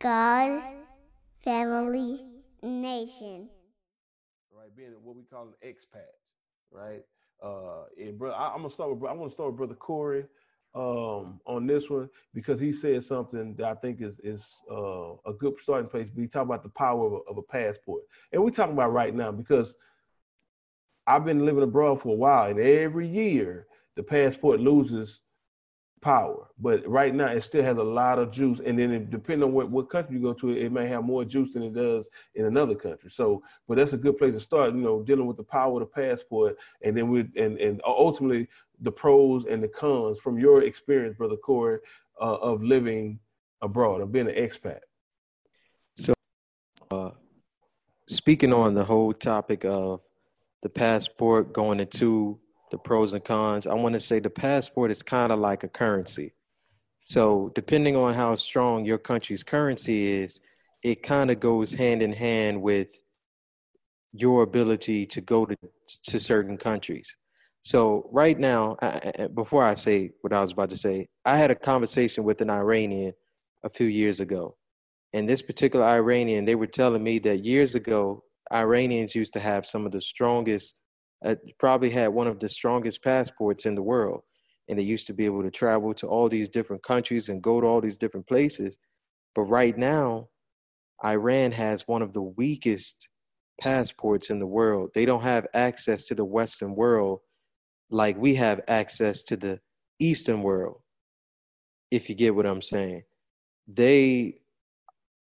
God, family, nation. Right, being what we call an expat, right? Uh, and bro, I, am gonna start with I want to start with brother Corey um, on this one because he said something that I think is is uh, a good starting place. We talk about the power of a, of a passport, and we're talking about right now because I've been living abroad for a while, and every year the passport loses power. But right now, it still has a lot of juice. And then, it, depending on what, what country you go to, it may have more juice than it does in another country. So, but that's a good place to start. You know, dealing with the power of the passport, and then we and and ultimately the pros and the cons from your experience, brother Corey, uh, of living abroad, of being an expat. So, uh, speaking on the whole topic of the passport going into the pros and cons. I want to say the passport is kind of like a currency. So, depending on how strong your country's currency is, it kind of goes hand in hand with your ability to go to, to certain countries. So, right now, I, before I say what I was about to say, I had a conversation with an Iranian a few years ago. And this particular Iranian, they were telling me that years ago, Iranians used to have some of the strongest uh, probably had one of the strongest passports in the world. And they used to be able to travel to all these different countries and go to all these different places. But right now, Iran has one of the weakest passports in the world. They don't have access to the Western world like we have access to the Eastern world, if you get what I'm saying. They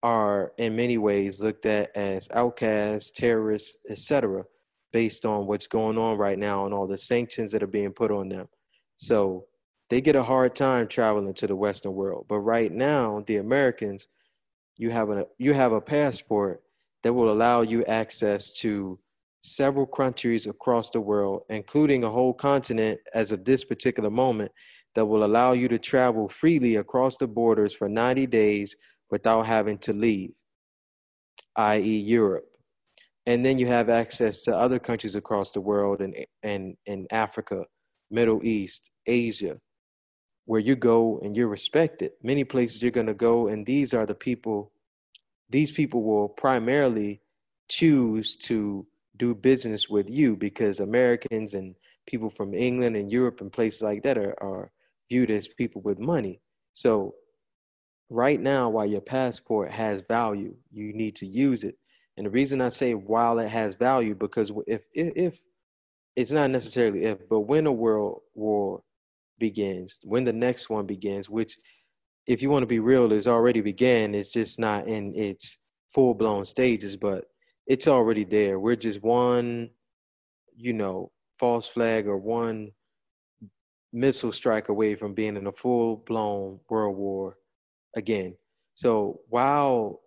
are, in many ways, looked at as outcasts, terrorists, etc based on what's going on right now and all the sanctions that are being put on them. So they get a hard time traveling to the Western world. But right now, the Americans, you have a you have a passport that will allow you access to several countries across the world, including a whole continent as of this particular moment, that will allow you to travel freely across the borders for 90 days without having to leave, i.e., Europe and then you have access to other countries across the world and and in Africa, Middle East, Asia, where you go and you're respected. Many places you're going to go, and these are the people. These people will primarily choose to do business with you because Americans and people from England and Europe and places like that are, are viewed as people with money. So, right now, while your passport has value, you need to use it and the reason I say while it has value, because if, if, if it's not necessarily if, but when a world war begins, when the next one begins, which if you want to be real, is already began. It's just not in its full blown stages, but it's already there. We're just one, you know, false flag or one missile strike away from being in a full blown world war again. So while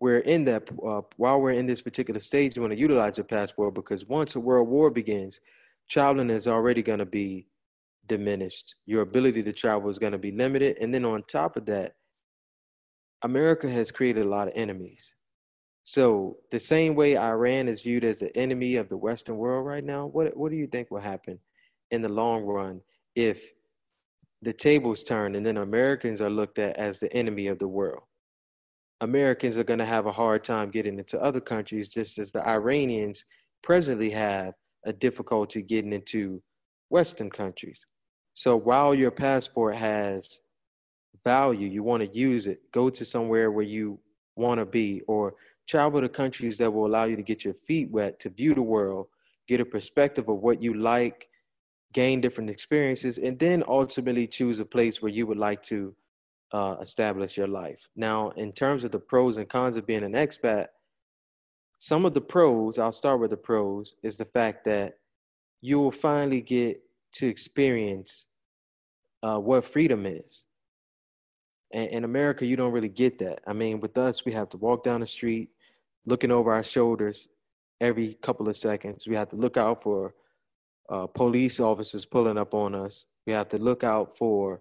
we're in that uh, while we're in this particular stage, you want to utilize your passport because once a world war begins, traveling is already going to be diminished. Your ability to travel is going to be limited, and then on top of that, America has created a lot of enemies. So the same way Iran is viewed as the enemy of the Western world right now, what what do you think will happen in the long run if the tables turn and then Americans are looked at as the enemy of the world? Americans are going to have a hard time getting into other countries, just as the Iranians presently have a difficulty getting into Western countries. So while your passport has value, you want to use it, go to somewhere where you want to be, or travel to countries that will allow you to get your feet wet, to view the world, get a perspective of what you like, gain different experiences, and then ultimately choose a place where you would like to uh, establish your life. Now, in terms of the pros and cons of being an expat, some of the pros, I'll start with the pros, is the fact that you will finally get to experience uh, what freedom is. And in America, you don't really get that. I mean, with us, we have to walk down the street looking over our shoulders every couple of seconds. We have to look out for uh, police officers pulling up on us. We have to look out for,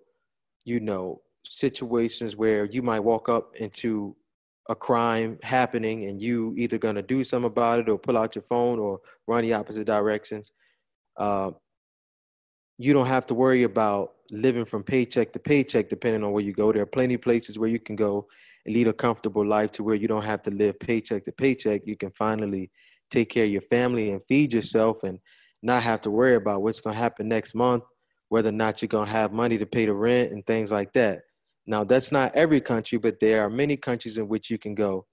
you know, situations where you might walk up into a crime happening and you either going to do something about it or pull out your phone or run the opposite directions. Uh, you don't have to worry about living from paycheck to paycheck depending on where you go. There are plenty of places where you can go and lead a comfortable life to where you don't have to live paycheck to paycheck. You can finally take care of your family and feed yourself and not have to worry about what's going to happen next month, whether or not you're going to have money to pay the rent and things like that. Now, that's not every country, but there are many countries in which you can go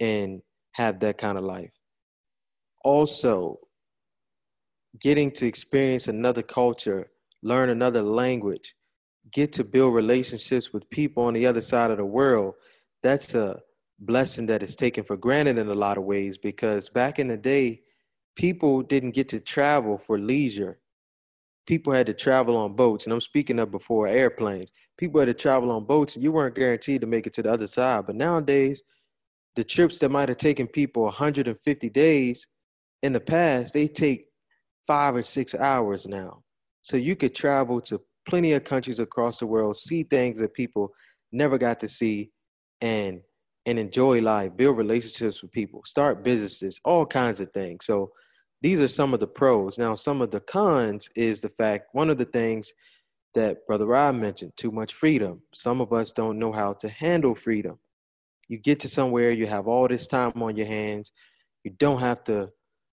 and have that kind of life. Also, getting to experience another culture, learn another language, get to build relationships with people on the other side of the world, that's a blessing that is taken for granted in a lot of ways because back in the day, people didn't get to travel for leisure. People had to travel on boats, and I'm speaking of before airplanes. People had to travel on boats, and you weren't guaranteed to make it to the other side. But nowadays, the trips that might have taken people 150 days in the past, they take five or six hours now. So you could travel to plenty of countries across the world, see things that people never got to see, and and enjoy life, build relationships with people, start businesses, all kinds of things. So these are some of the pros. Now, some of the cons is the fact one of the things that Brother Rob mentioned too much freedom. Some of us don't know how to handle freedom. You get to somewhere, you have all this time on your hands, you don't have to,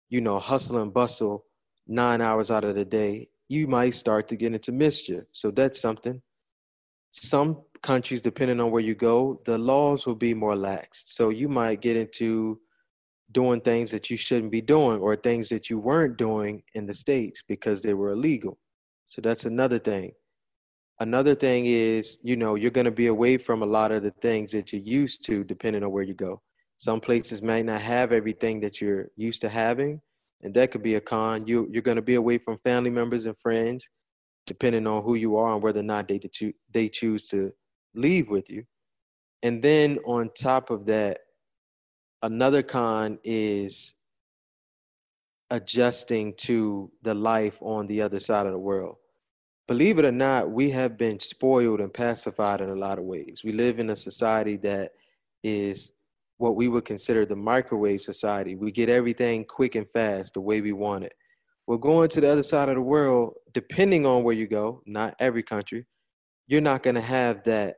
you know, hustle and bustle nine hours out of the day. You might start to get into mischief. So that's something. Some countries, depending on where you go, the laws will be more lax. So you might get into doing things that you shouldn't be doing or things that you weren't doing in the States because they were illegal. So that's another thing. Another thing is, you know, you're going to be away from a lot of the things that you're used to depending on where you go. Some places might not have everything that you're used to having, and that could be a con. You, you're going to be away from family members and friends depending on who you are and whether or not they, they choose to leave with you. And then on top of that, another con is adjusting to the life on the other side of the world. Believe it or not, we have been spoiled and pacified in a lot of ways. We live in a society that is what we would consider the microwave society. We get everything quick and fast the way we want it. We're going to the other side of the world, depending on where you go, not every country, you're not going to have that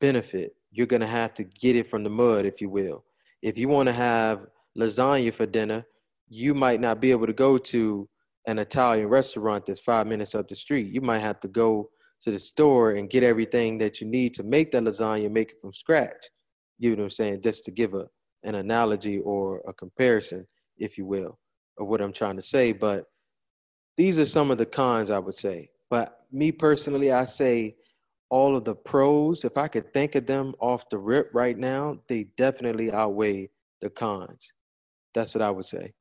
benefit. You're going to have to get it from the mud, if you will. If you want to have lasagna for dinner, you might not be able to go to an Italian restaurant that's five minutes up the street. You might have to go to the store and get everything that you need to make that lasagna, make it from scratch. You know what I'm saying? Just to give a an analogy or a comparison, if you will, of what I'm trying to say. But these are some of the cons I would say. But me personally, I say all of the pros, if I could think of them off the rip right now, they definitely outweigh the cons. That's what I would say.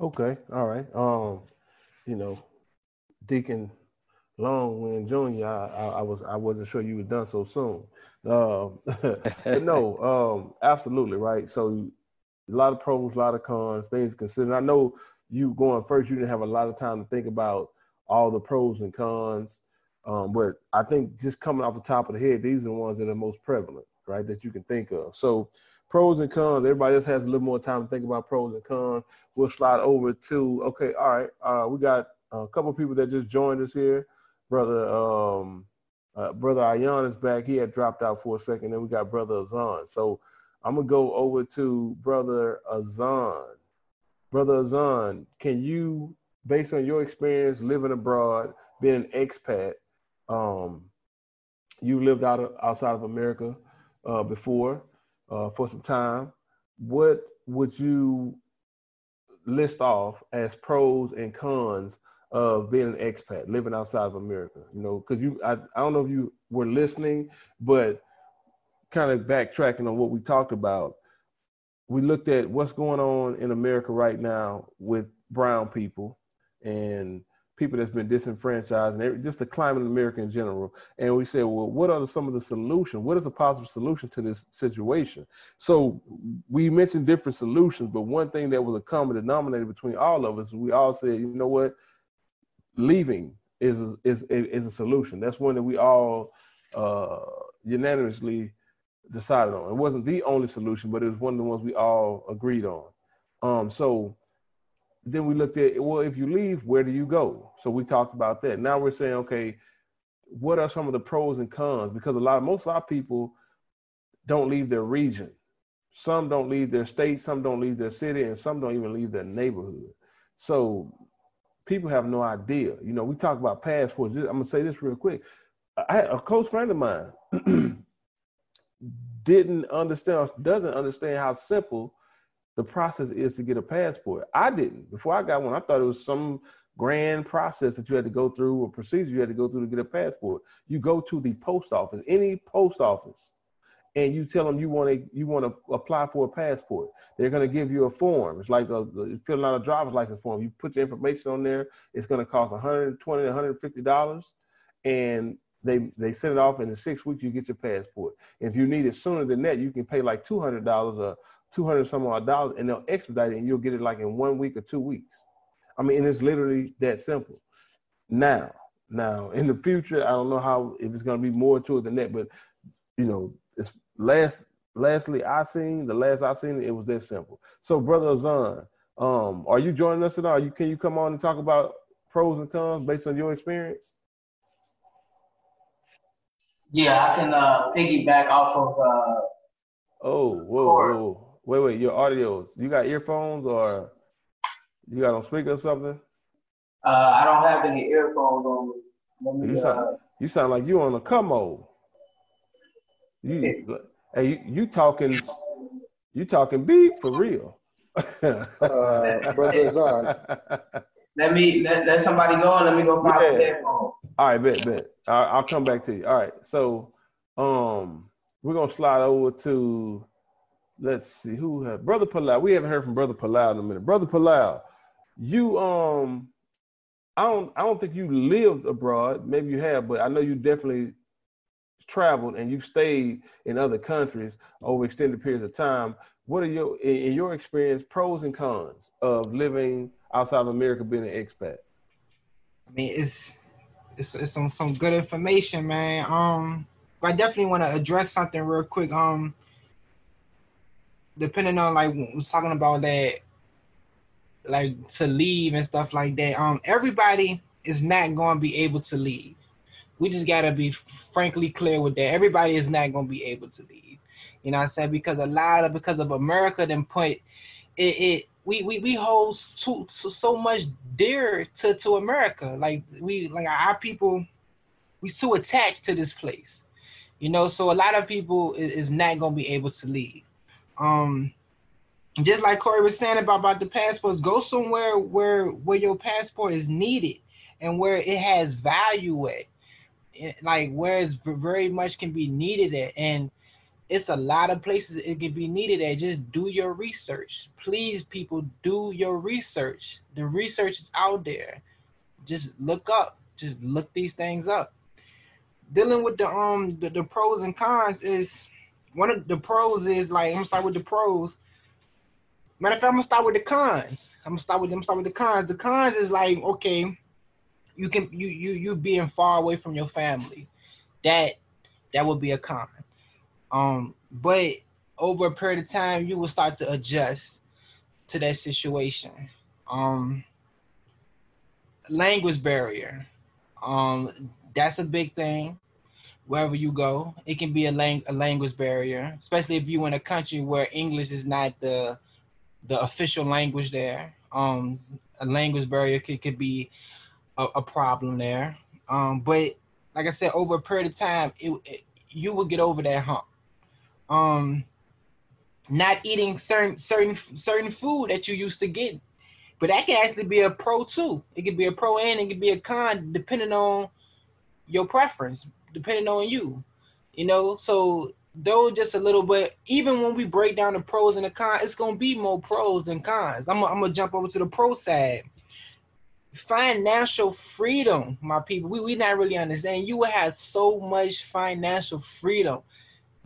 Okay, all right. Um, you know, Deacon Longwind Jr. I, I, I, was I wasn't sure you were done so soon. Um, no, um, absolutely right. So a lot of pros, a lot of cons, things considered. I know you going first, you didn't have a lot of time to think about all the pros and cons. Um, but I think just coming off the top of the head, these are the ones that are most prevalent, right? That you can think of. So pros and cons. Everybody else has a little more time to think about pros and cons. We'll slide over to okay. All right, uh, we got a couple people that just joined us here. Brother, um, uh, brother Ayan is back. He had dropped out for a second. Then we got brother Azan. So I'm gonna go over to brother Azan. Brother Azan, can you, based on your experience living abroad, being an expat, um, you lived out of, outside of America uh, before uh, for some time. What would you list off as pros and cons of being an expat, living outside of America? You know, because you, I, I don't know if you were listening, but kind of backtracking on what we talked about we looked at what's going on in America right now with brown people and people that's been disenfranchised and just the climate in America in general. And we said, well, what are the, some of the solutions? What is a possible solution to this situation? So we mentioned different solutions, but one thing that was a common denominator between all of us, we all said, you know what, leaving is is is a solution. That's one that we all uh, unanimously decided on. It wasn't the only solution, but it was one of the ones we all agreed on. Um, so then we looked at well, if you leave, where do you go? So we talked about that. Now we're saying, okay, what are some of the pros and cons? Because a lot of most of our people don't leave their region. Some don't leave their state, some don't leave their city, and some don't even leave their neighborhood. So people have no idea. You know, we talk about passports. I'm gonna say this real quick. I, a close friend of mine didn't understand, doesn't understand how simple the process is to get a passport. I didn't. Before I got one, I thought it was some grand process that you had to go through, a procedure you had to go through to get a passport. You go to the post office, any post office, and you tell them you want to you want to apply for a passport. They're going to give you a form. It's like a, filling out a driver's license form. You put your information on there. It's going to cost 120 150 dollars, and they they send it off and in six weeks. You get your passport. If you need it sooner than that, you can pay like two hundred dollars or two hundred some odd dollars, and they'll expedite it, and you'll get it like in one week or two weeks. I mean, it's literally that simple. Now, now in the future, I don't know how if it's going to be more to it than that, but you know, it's last. Lastly, I seen the last I seen it was that simple. So, brother Azan, um, are you joining us at all? You can you come on and talk about pros and cons based on your experience? Yeah, I can uh, piggyback off of. Uh, oh, whoa, whoa, wait, wait! Your audio. You got earphones or you got on speaker or something? Uh, I don't have any earphones on. Me, you, sound, uh, you sound like you on a commo. You, hey, you, you talking? You talking beat for real? uh, brother Zon. Let me let, let somebody go and let me go find yeah. headphones. All right, bet, bet. I'll, I'll come back to you. All right, so um, we're gonna slide over to let's see who have brother Palau. We haven't heard from brother Palau in a minute. Brother Palau, you um, I don't I don't think you lived abroad. Maybe you have, but I know you definitely traveled and you've stayed in other countries over extended periods of time. What are your in your experience pros and cons of living outside of America being an expat? I mean, it's it's, it's some some good information, man. Um, I definitely want to address something real quick. Um, depending on like we was talking about that, like to leave and stuff like that. Um, everybody is not going to be able to leave. We just gotta be frankly clear with that. Everybody is not to be able to leave. You know I'm saying? Because a lot of because of America then put it, it we we we hold too, so much dear to to America. Like we like our people, we too attached to this place, you know. So a lot of people is, is not gonna be able to leave. Um, just like Corey was saying about about the passports, go somewhere where where your passport is needed and where it has value at, like where it's very much can be needed at, and it's a lot of places it can be needed at. Just do your research. Please, people, do your research. The research is out there. Just look up. Just look these things up. Dealing with the um the, the pros and cons is one of the pros is like I'm gonna start with the pros. Matter of fact, I'm gonna start with the cons. I'm gonna start with them. Start with the cons. The cons is like okay, you can you you you being far away from your family. That that would be a con. Um, but over a period of time, you will start to adjust to that situation. Um, language barrier. Um, that's a big thing. Wherever you go, it can be a, lang- a language barrier, especially if you're in a country where English is not the the official language there. Um, a language barrier could, could be a, a problem there. Um, but like I said, over a period of time, it, it you will get over that hump um not eating certain certain certain food that you used to get. But that can actually be a pro too. It could be a pro and it could be a con depending on your preference, depending on you. You know, so though just a little bit, even when we break down the pros and the cons, it's gonna be more pros than cons. I'm, I'm gonna jump over to the pro side. Financial freedom, my people. We we not really understand. You will have so much financial freedom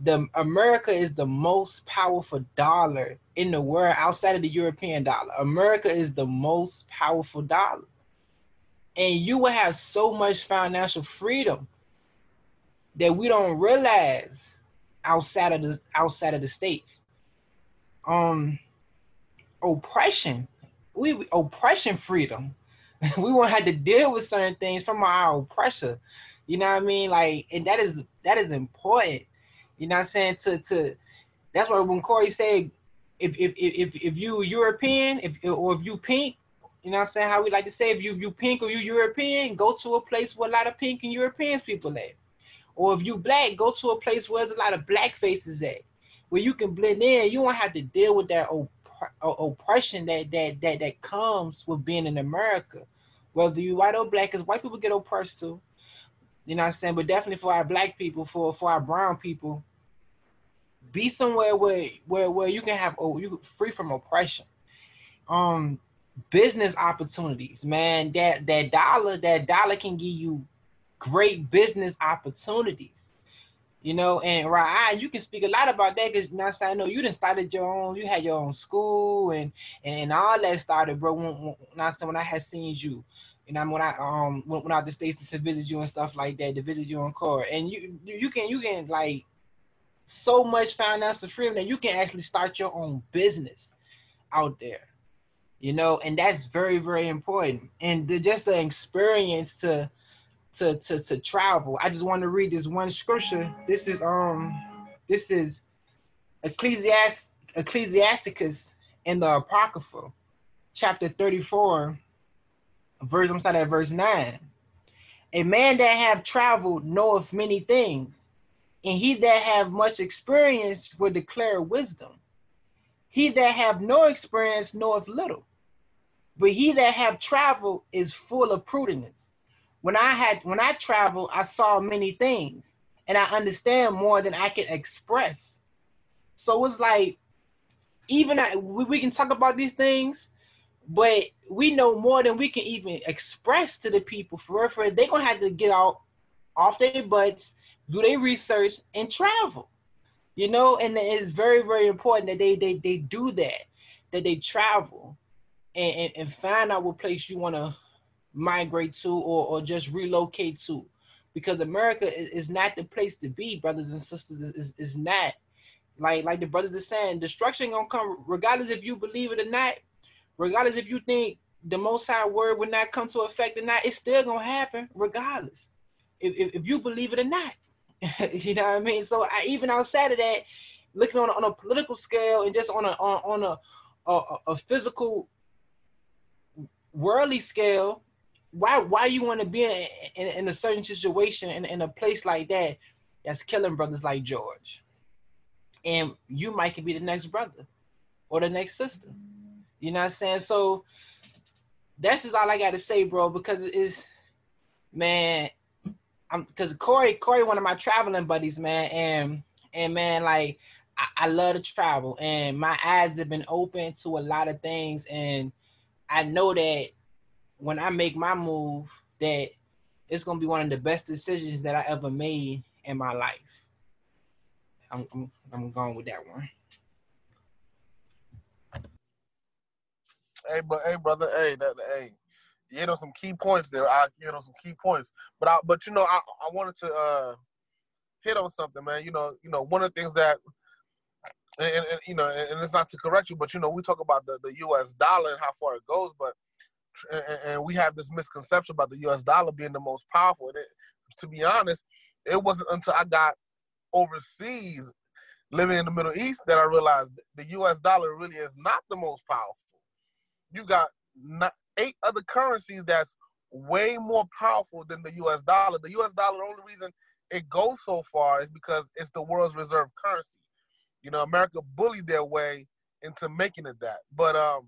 the America is the most powerful dollar in the world outside of the European dollar. America is the most powerful dollar. And you will have so much financial freedom that we don't realize outside of the outside of the states. Um, oppression, we oppression freedom. we won't have to deal with certain things from our oppressor. You know what I mean? Like, and that is that is important. You know what I'm saying? To to that's why when Corey said, if if if if you European, if or if you pink, you know what I'm saying? How we like to say, if you you pink or you European, go to a place where a lot of pink and Europeans people at. Or if you black, go to a place where there's a lot of black faces at, where you can blend in. You won't have to deal with that op- oppression that that that that comes with being in America. Whether you white or black, because white people get oppressed too. You know what I'm saying? But definitely for our black people, for for our brown people, be somewhere where where where you can have oh you free from oppression. Um, business opportunities, man. That that dollar that dollar can give you great business opportunities. You know, and right, you can speak a lot about that because now I know you didn't started your own, you had your own school and and all that started, bro. When, when, when I had seen you, you know, when I um went, went out the states to visit you and stuff like that, to visit you on court, and you you can you can like so much financial freedom that you can actually start your own business out there, you know, and that's very very important. And the, just the experience to to to to travel. I just want to read this one scripture. This is um this is Ecclesiast Ecclesiasticus in the Apocrypha, chapter 34, verse I'm sorry at verse 9. A man that have traveled knoweth many things, and he that have much experience will declare wisdom. He that have no experience knoweth little, but he that have traveled is full of prudence when I had when I traveled, I saw many things and I understand more than I can express. So it's like even I, we, we can talk about these things, but we know more than we can even express to the people. For for they're gonna have to get out off their butts, do their research, and travel. You know, and it's very very important that they they they do that, that they travel, and and, and find out what place you want to migrate to or, or just relocate to because America is, is not the place to be, brothers and sisters. Is, is not like like the brothers are saying, destruction gonna come regardless if you believe it or not, regardless if you think the most high word will not come to effect or not, it's still gonna happen regardless. If, if, if you believe it or not. you know what I mean? So I even outside of that, looking on a, on a political scale and just on a on, on a, a, a physical worldly scale, why why you want to be in, in, in, a certain situation in, in a place like that that's killing brothers like George, and you might could be the next brother or the next sister. You know what I'm saying? So that's just all I got to say, bro. Because it's man, I'm because Corey Corey one of my traveling buddies, man, and and man like. I, I love to travel and my eyes have been open to a lot of things and I know that when I make my move that it's gonna be one of the best decisions that I ever made in my life. I'm I'm, I'm going with that one. Hey, but hey, brother, hey, that, hey, you hit on some key points there. I hit on some key points, but I, but you know, I, I wanted to uh, hit on something, man. You know, you know, one of the things that, and, and, you know, and, and it's not to correct you, but you know, we talk about the the U.S. dollar and how far it goes, but and we have this misconception about the U.S. dollar being the most powerful. And it, to be honest, it wasn't until I got overseas, living in the Middle East, that I realized the U.S. dollar really is not the most powerful. You got eight other currencies that's way more powerful than the U.S. dollar. The U.S. dollar, the only reason it goes so far is because it's the world's reserve currency. You know, America bullied their way into making it that. But um,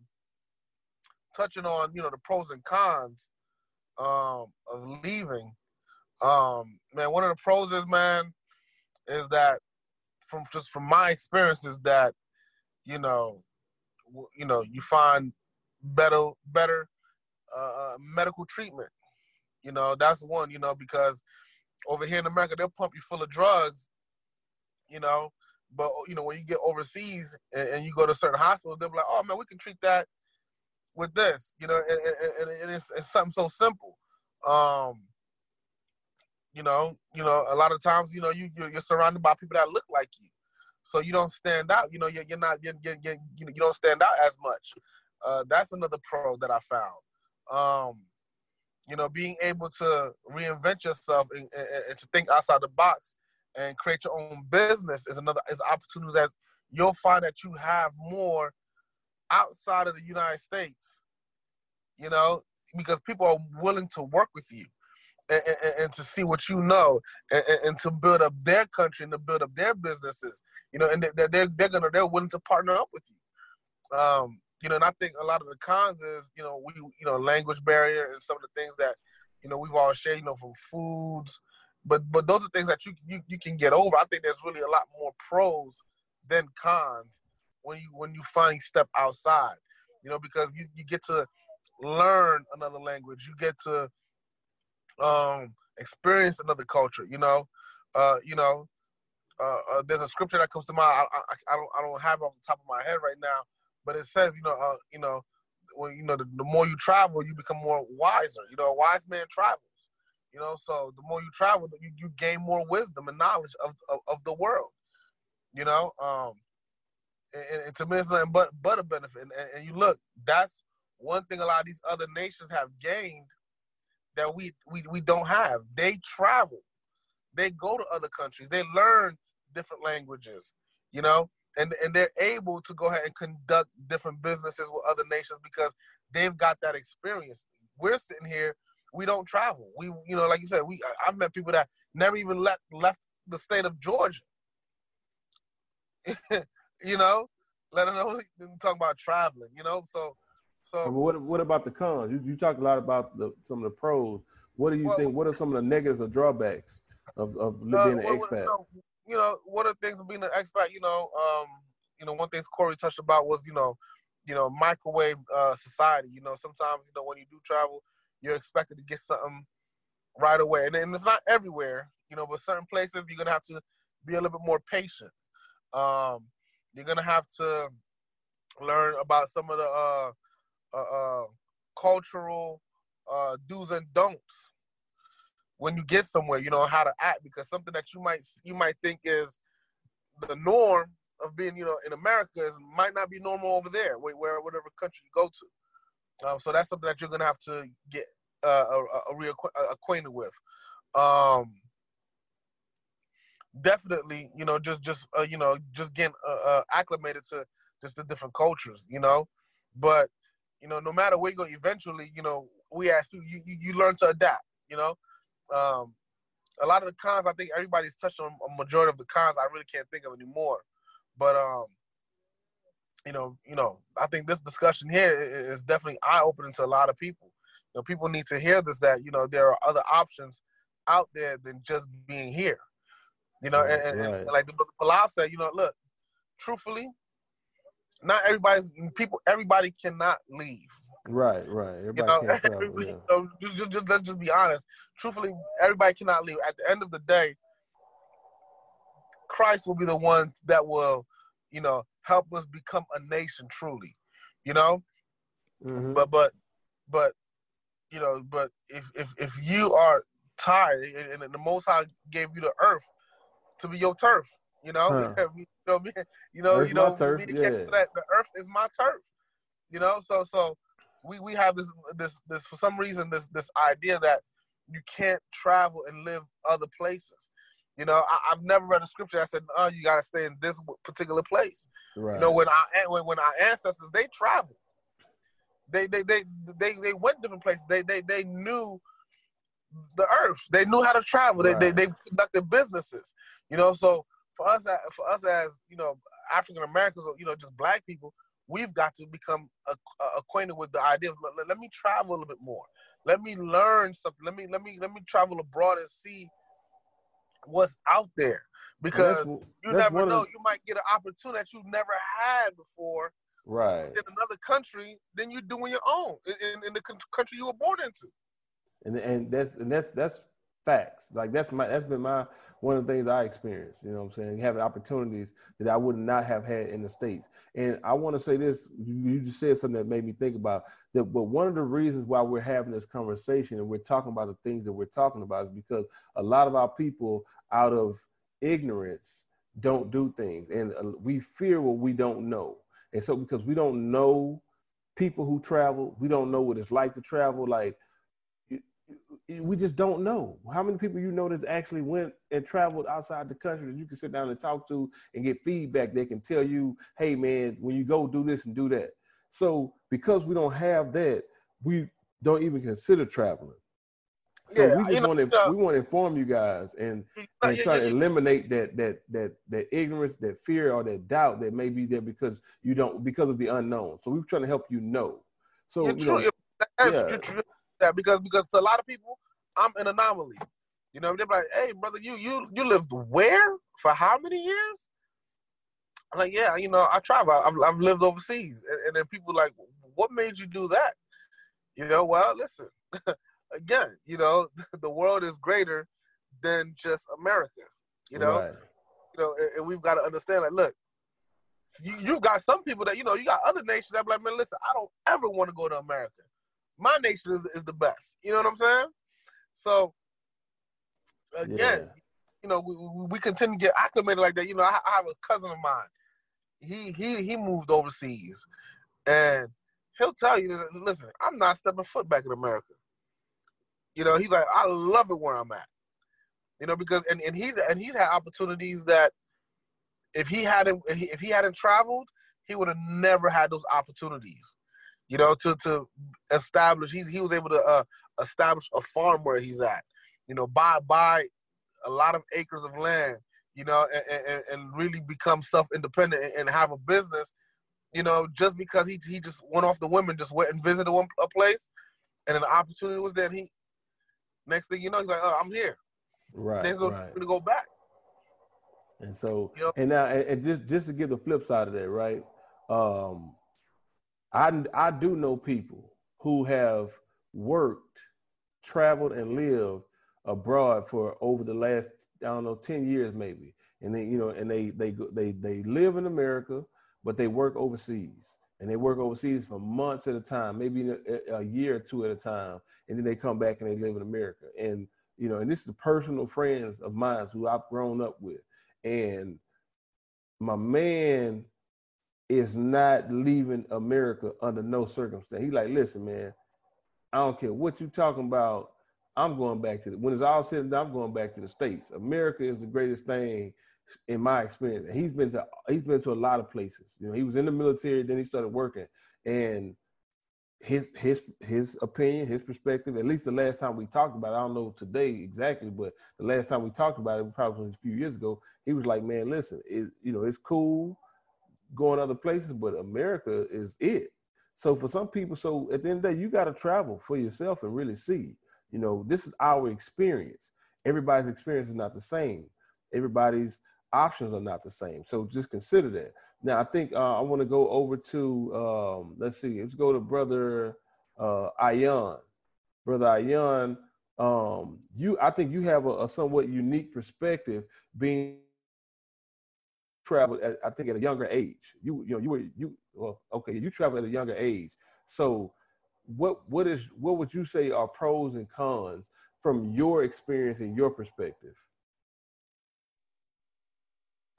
touching on you know the pros and cons um, of leaving. Um, man, one of the pros is man is that from just from my experiences that you know you know you find better better uh, uh, medical treatment. You know that's one. You know because over here in America they'll pump you full of drugs. You know, but you know when you get overseas and, and you go to certain hospitals, they'll be like, "Oh man, we can treat that with this, you know, and, and, and it's, it's, something so simple. Um, you know, you know, a lot of times, you know, you you're, you're surrounded by people that look like you, so you don't stand out. You know, you're, you're not you're, you're, you don't stand out as much. Uh, that's another pro that I found. Um, you know, being able to reinvent yourself and, and, and, to think outside the box and create your own business is another is opportunities that you'll find that you have more outside of the United States. You know, because people are willing to work with you and, and, and to see what you know and, and, to build up their country and to build up their businesses. You know, and they're they're, they're gonna they're willing to partner up with you. Um, you know, and I think a lot of the cons is, you know, we, you know, language barrier and some of the things that, you know, we've all shared, you know, from foods, but but those are things that you you, you can get over. I think there's really a lot more pros than cons when you when you finally step outside, you know, because you, you get to learn another language, you get to um experience another culture, you know, uh, you know, uh, uh, there's a scripture that comes to mind. I, I, I don't I don't have off the top of my head right now, but it says, you know, uh, you know, when you know, the, the more you travel, you become more wiser. You know, a wise man travels. You know, so the more you travel, you, you gain more wisdom and knowledge of, of, of the world. You know, um, and, and to me, it's nothing but but a benefit. And, and, and you look, that's one thing a lot of these other nations have gained that we we we don't have. They travel, they go to other countries, they learn different languages. You know, and and they're able to go ahead and conduct different businesses with other nations because they've got that experience. We're sitting here, we don't travel. We, you know, like you said, we I've met people that never even left left the state of Georgia. you know, let alone talk about traveling. You know, so so. what what about the cons? You you talked a lot about the some of the pros. What do you well, think? What are some of the negatives or drawbacks of of uh, being an expat? You know, one of the things of being an expat, you know, um, you know, one thing Corey touched about was, you know, you know, microwave uh, society. You know, sometimes, you know, when you do travel, you're expected to get something right away, and, and it's not everywhere, you know, but certain places you're gonna have to be a little bit more patient. Um, you're gonna have to learn about some of the uh, uh, uh cultural uh, do's and don'ts when you get somewhere, you know how to act because something that you might you might think is the norm of being, you know, in America is might not be normal over there, where, whatever country you go to. Um, so that's something that you're gonna have to get uh, a, a, a acquainted with. Um, definitely, you know, just just uh, you know, just getting uh, uh, acclimated to just the different cultures, you know. But you know, no matter where you go, eventually, you know, we ask you, you, you learn to adapt, you know. Um, a lot of the cons, I think everybody's touched on a majority of the cons. I really can't think of anymore. But um, you know, you know, I think this discussion here is definitely eye opening to a lot of people. You know, people need to hear this that you know there are other options out there than just being here. You know, and, and, right. and, like the Bilal said, you know, look, truthfully, not everybody, people, everybody cannot leave. Right, right. Everybody you know, travel, yeah. you know just, just, let's just be honest. Truthfully, everybody cannot leave. At the end of the day, Christ will be the one that will, you know, help us become a nation truly. You know, mm-hmm. but but but you know, but if if if you are tired and, and the Most High gave you the earth to be your turf, you know, huh. you know, you know, you know, yeah. that the earth is my turf. You know, so so we we have this this this for some reason this this idea that you can't travel and live other places. You know, I, have never read a scripture that said, "Oh, you got to stay in this particular place." Right. You know, when our when, when our ancestors they traveled, they they they they they went different places. They they they knew the earth. They knew how to travel. Right. They, they they conducted businesses. You know, so for us for us as you know African Americans or you know just black people, we've got to become acquainted with the idea of let, let, me travel a little bit more. Let me learn something. Let me let me let me travel abroad and see what's out there because you never know. Of, you might get an opportunity that you've never had before. Right. In another country than you do in your own in, in the country you were born into. And and that's and that's that's Facts. Like that's my that's been my one of the things I experienced. You know what I'm saying? Having opportunities that I would not have had in the states. And I want to say this. You just said something that made me think about that. But one of the reasons why we're having this conversation and we're talking about the things that we're talking about is because a lot of our people, out of ignorance, don't do things, and uh, we fear what we don't know. And so because we don't know people who travel, we don't know what it's like to travel. Like we just don't know how many people you know that actually went and traveled outside the country that you can sit down and talk to and get feedback. They can tell you, hey man, when you go do this and do that. So because we don't have that, we don't even consider traveling. So Yeah, we just want to uh, we want to inform you guys and, and try to eliminate that that that that ignorance, that fear, or that doubt that may be there because you don't because of the unknown. So we're trying to help you know. So you know, That's, yeah. True. Yeah, because because to a lot of people, I'm an anomaly. You know, they're like, "Hey, brother, you you you lived where for how many years?" I'm like, "Yeah, you know, I travel. I've, I've lived overseas." And, and then people like, "What made you do that?" You know, well, listen, again, you know, the world is greater than just America. You know, right. you know, and, and we've got to understand. Like, look, you you got some people that you know, you got other nations that be like, man, listen, I don't ever want to go to America. My nation is, is the best. You know what I'm saying? So again, Yeah. you know, we, we we continue to get acclimated like that. You know, I, I have a cousin of mine. He he he moved overseas, and he'll tell you, listen, I'm not stepping foot back in America. You know, he's like, I love it where I'm at. You know, because and, and he's and he's had opportunities that if he hadn't if he, if he hadn't traveled, he would have never had those opportunities. You know, to to establish he's he was able to uh, establish a farm where he's at. You know, buy buy a lot of acres of land. You know, and, and, and really become self independent and, and have a business. You know, just because he he just went off the women, just went and visited one a place, and an opportunity was there. He next thing you know, he's like, oh, I'm here. Right. Right. to go back. And so, Yep. and now, and, and just just to give the flip side of that, right? Um, I I do know people who have worked, traveled, and lived abroad for over the last I don't know ten years maybe, and they you know, and they they they they live in America, but they work overseas, and they work overseas for months at a time, maybe a, a year or two at a time, and then they come back and they live in America, and you know, and this is personal friends of mine who I've grown up with. And my man is not leaving America under no circumstance. He's like, listen, man, I don't care what you're talking about. I'm going back to the when it's all said and done, I'm going back to the states. America is the greatest thing in my experience. And he's been to he's been to a lot of places. You know, he was in the military, then he started working, and his his his opinion, his perspective. At least the last time we talked about, it, I don't know today exactly, but the last time we talked about it, probably a few years ago. He was like, "Man, listen, it, you know, it's cool going other places, but America is it." So for some people, so at the end of the day, you got to travel for yourself and really see. You know, this is our experience. Everybody's experience is not the same. Everybody's options are not the same. So just consider that. Now, I think uh, I want to go over to um, let's see, let's go to brother uh. Brother Ayan, um, you I think you have a, a somewhat unique perspective being traveled at, I think at a younger age. You you know you were you well okay you traveled at a younger age. So what what is what would you say are pros and cons from your experience and your perspective?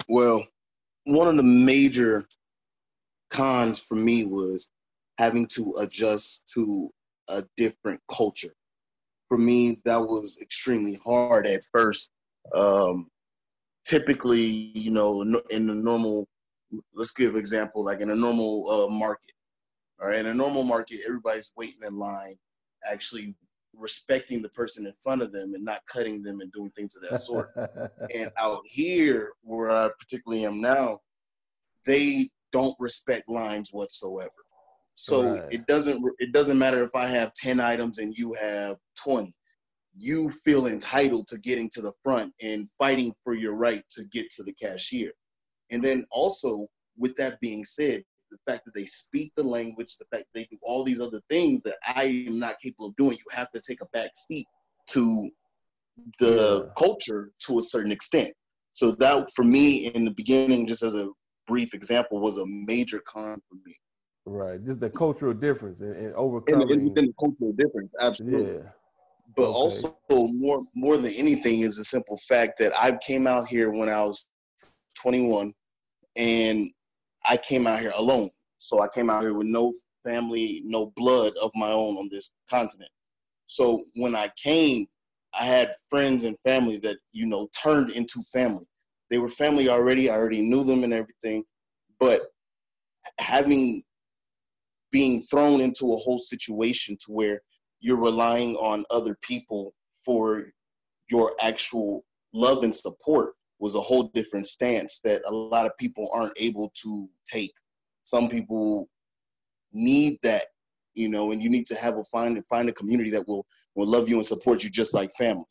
Well, one of the major cons for me was having to adjust to a different culture. For me, that was extremely hard at first. Um, typically, you know, in the normal, let's give an example, like in a normal uh, market, all right, in a normal market, everybody's waiting in line, actually respecting the person in front of them and not cutting them and doing things of that sort. And out here, where I particularly am now, they don't respect lines whatsoever. So Right. it doesn't it doesn't matter if I have ten items and you have twenty. You feel entitled to getting to the front and fighting for your right to get to the cashier. And then also, with that being said, the fact that they speak the language, the fact they do all these other things that I am not capable of doing, you have to take a back seat to the Yeah. culture to a certain extent. So that for me in the beginning, just as a brief example, was a major con for me. Right. Just the cultural difference and, and overcoming. in, within the cultural difference, absolutely. yeah. But Okay. also more more than anything is the simple fact that I came out here when I was 21, and I came out here alone. So I came out here with no family, no blood of my own on this continent. So when I came, I had friends and family that you know turned into family. They were family already. I already knew them and everything, but having being thrown into a whole situation to where you're relying on other people for your actual love and support was a whole different stance that a lot of people aren't able to take. Some people need that, you know, and you need to have a find find a community that will will love you and support you just like family.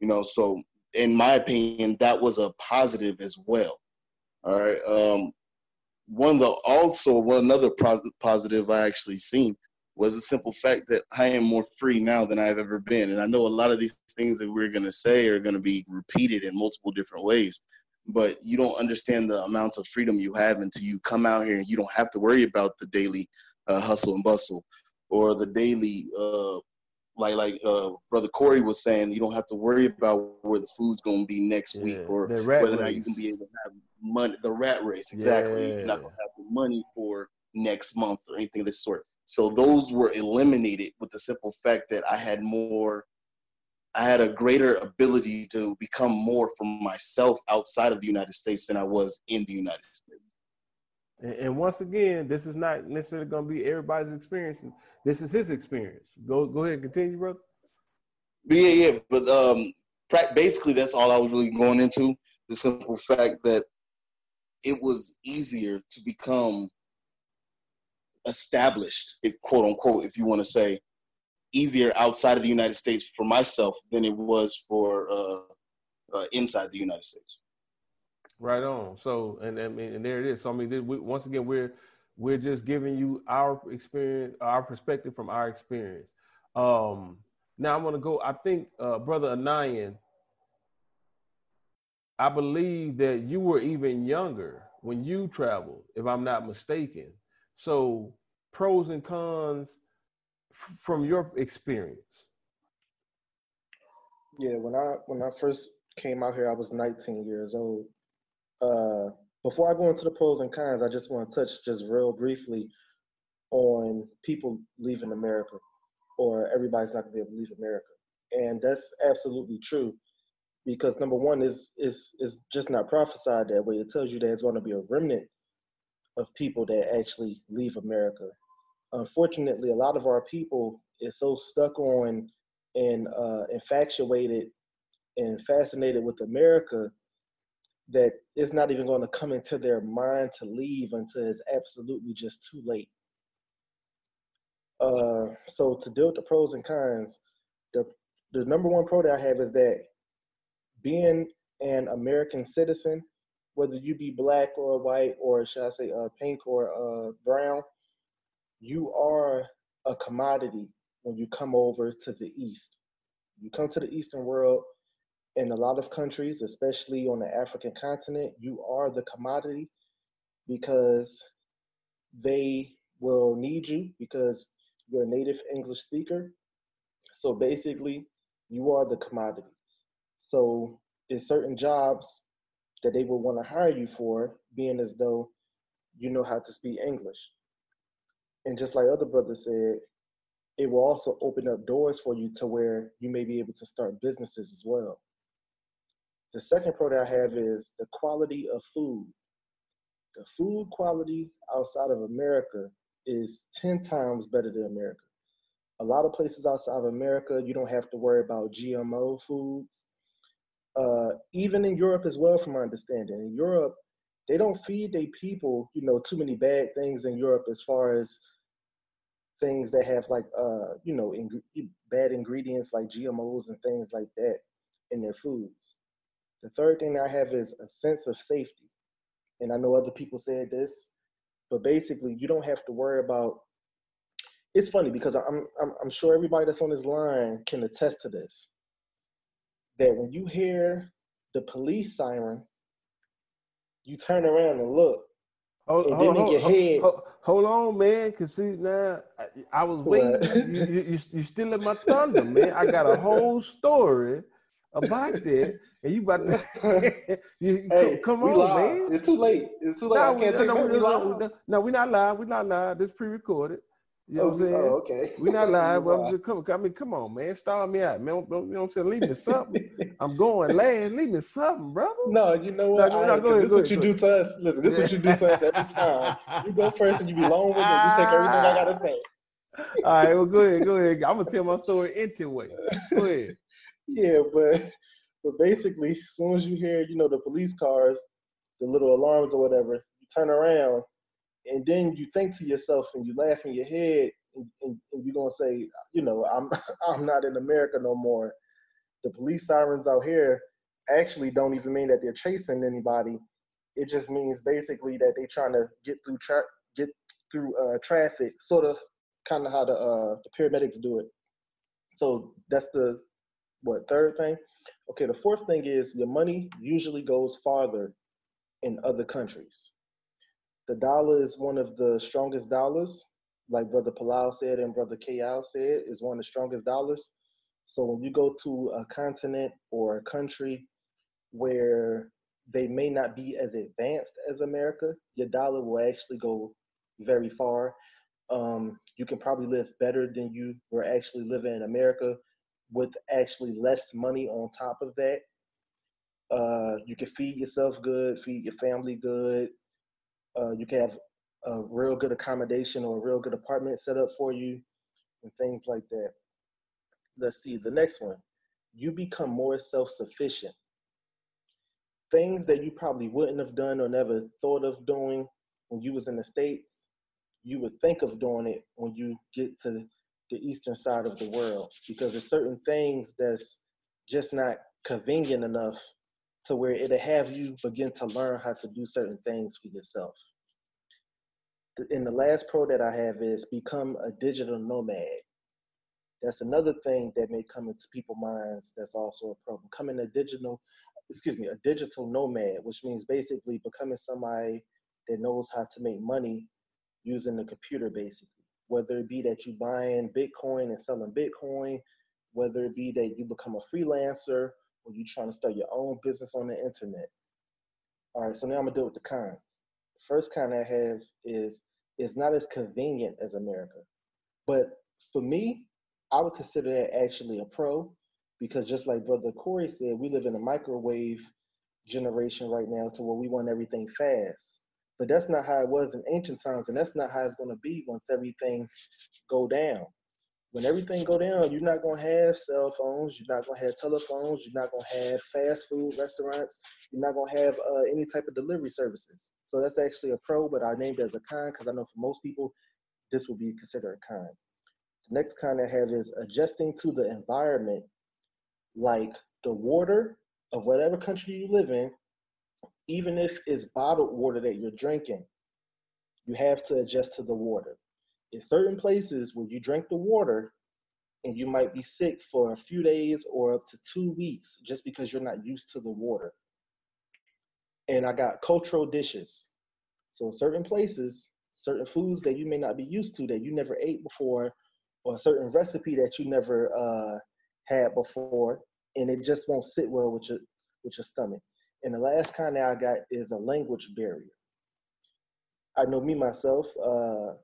You know, so in my opinion, that was a positive as well. All right. Um, one of the also one another pos- positive I actually seen was the simple fact that I am more free now than I've ever been. And I know a lot of these things that we're gonna say are gonna be repeated in multiple different ways, but you don't understand the amounts of freedom you have until you come out here and you don't have to worry about the daily uh, hustle and bustle or the daily uh, like like uh, brother Corey was saying, you don't have to worry about where the food's gonna be next week or whether or not you can be able to have money. The rat race, exactly. You're not gonna have the money for next month or anything of this sort. So those were eliminated with the simple fact that I had more. I had a greater ability to become more for myself outside of the United States than I was in the United States. And, once again, this is not necessarily going to be everybody's experience. This is his experience. Go go ahead and continue, brother. Yeah, yeah. But um, basically, that's all I was really going into. The simple fact that it was easier to become established, if, quote unquote, if you want to say, easier outside of the United States for myself than it was for uh, uh, inside the United States. Right on. So, and I mean, and there it is. So, I mean, this, we, once again, we're we're just giving you our experience, our perspective from our experience. Um, now, I'm gonna go. I think, uh, brother Anayan, I believe that you were even younger when you traveled, if I'm not mistaken. So, pros and cons f- from your experience. Yeah, when I when I first came out here, I was 19 years old. Uh, before I go into the pros and cons, I just want to touch just real briefly on people leaving America, or everybody's not gonna be able to leave America, and that's absolutely true, because number one is is is just not prophesied that way. It tells you that it's going to be a remnant of people that actually leave America. Unfortunately, a lot of our people is so stuck on and uh, infatuated and fascinated with America that it's not even going to come into their mind to leave until it's absolutely just too late. Uh, so to deal with the pros and cons, the the number one pro that I have is that being an American citizen, whether you be black or white or should I say uh, pink or uh, brown, you are a commodity when you come over to the East. You come to the Eastern world, in a lot of countries, especially on the African continent, you are the commodity because they will need you because you're a native English speaker. So basically, you are the commodity. So in certain jobs that they will want to hire you for, being as though you know how to speak English. And just like other brothers said, it will also open up doors for you to where you may be able to start businesses as well. The second pro that I have is the quality of food. The food quality outside of America is 10 times better than America. A lot of places outside of America, you don't have to worry about GMO foods. Uh, even in Europe as well, from my understanding. In Europe, they don't feed their people, you know, too many bad things in Europe as far as things that have like, uh, you know, ing- bad ingredients like GMOs and things like that in their foods. The third thing I have is a sense of safety. And I know other people said this, but basically, you don't have to worry about. It's funny because I'm, I'm, I'm sure everybody that's on this line can attest to this. That when you hear the police sirens, you turn around and look. Hold, And hold, then in hold, head- hold- hold on, man. Cause see now, I, I was waiting. You, you, you, you stealing my thunder, man. I got a whole story about that, and you about to you, Hey, come, come on, live. man. It's too late. It's too late. Nah, I can't take no, we- We no, live. no, no, we're not live. We're not live. This pre-recorded. You know Oh, what I'm oh, saying? oh, okay. We're not live. But I'm just come. I mean, come on, man. Star me out, man. You know what I'm saying? Leave me something. I'm going last. Leave me something, brother. No, you know what? go- I- no, go ahead, this is what you do to us. Listen, this is what you do to us every time. You go first and you be long winded. You take everything I gotta say. All right, well, go ahead, go ahead. I'm gonna tell my story anyway. Go ahead. Yeah, but but basically, as soon as you hear, you know, the police cars, the little alarms or whatever, you turn around, and then you think to yourself and you laugh in your head, and, and, and you're gonna say, you know, I'm I'm not in America no more. The police sirens out here actually don't even mean that they're chasing anybody. It just means basically that they're trying to get through tra- get through uh, traffic, sort of, kind of how the uh, the paramedics do it. So that's the what third thing okay the fourth thing is your money usually goes farther in other countries the dollar is one of the strongest dollars like brother palau said and brother K.L. said is one of the strongest dollars so when you go to a continent or a country where they may not be as advanced as america your dollar will actually go very far um, you can probably live better than you were actually living in america with actually less money on top of that. Uh, you can feed yourself good, feed your family good. Uh, you can have a real good accommodation or a real good apartment set up for you and things like that. Let's see, the next one. You become more self sufficient. Things that you probably wouldn't have done or never thought of doing when you was in the States, you would think of doing it when you get to the eastern side of the world because there's certain things that's just not convenient enough to where it'll have you begin to learn how to do certain things for yourself. And the last pro that I have is become a digital nomad. That's another thing that may come into people's minds that's also a pro. Becoming a digital, excuse me, a digital nomad, which means basically becoming somebody that knows how to make money using the computer basically whether it be that you buying Bitcoin and selling Bitcoin, whether it be that you become a freelancer or you're trying to start your own business on the internet. All right, so now I'm gonna deal with the cons. The first con I have is it's not as convenient as America. But for me, I would consider that actually a pro because just like Brother Corey said, we live in a microwave generation right now to where we want everything fast. But that's not how it was in ancient times, and that's not how it's to be once everything go down. When everything go down, you're not to have cell phones, you're not to have telephones, you're not to have fast food restaurants, you're not to have uh, any type of delivery services. So that's actually a pro, but I named it as a con because I know for most people, this would be considered a con. The next con I have is adjusting to the environment, like the water of whatever country you live in even if it's bottled water that you're drinking, you have to adjust to the water. In certain places where you drink the water and you might be sick for a few days or up to two weeks just because you're not used to the water. And I got cultural dishes. So in certain places, certain foods that you may not be used to that you never ate before, or a certain recipe that you never uh, had before, and it just won't sit well with your with your stomach. And the last kind that I got is a language barrier. I know me myself, uh,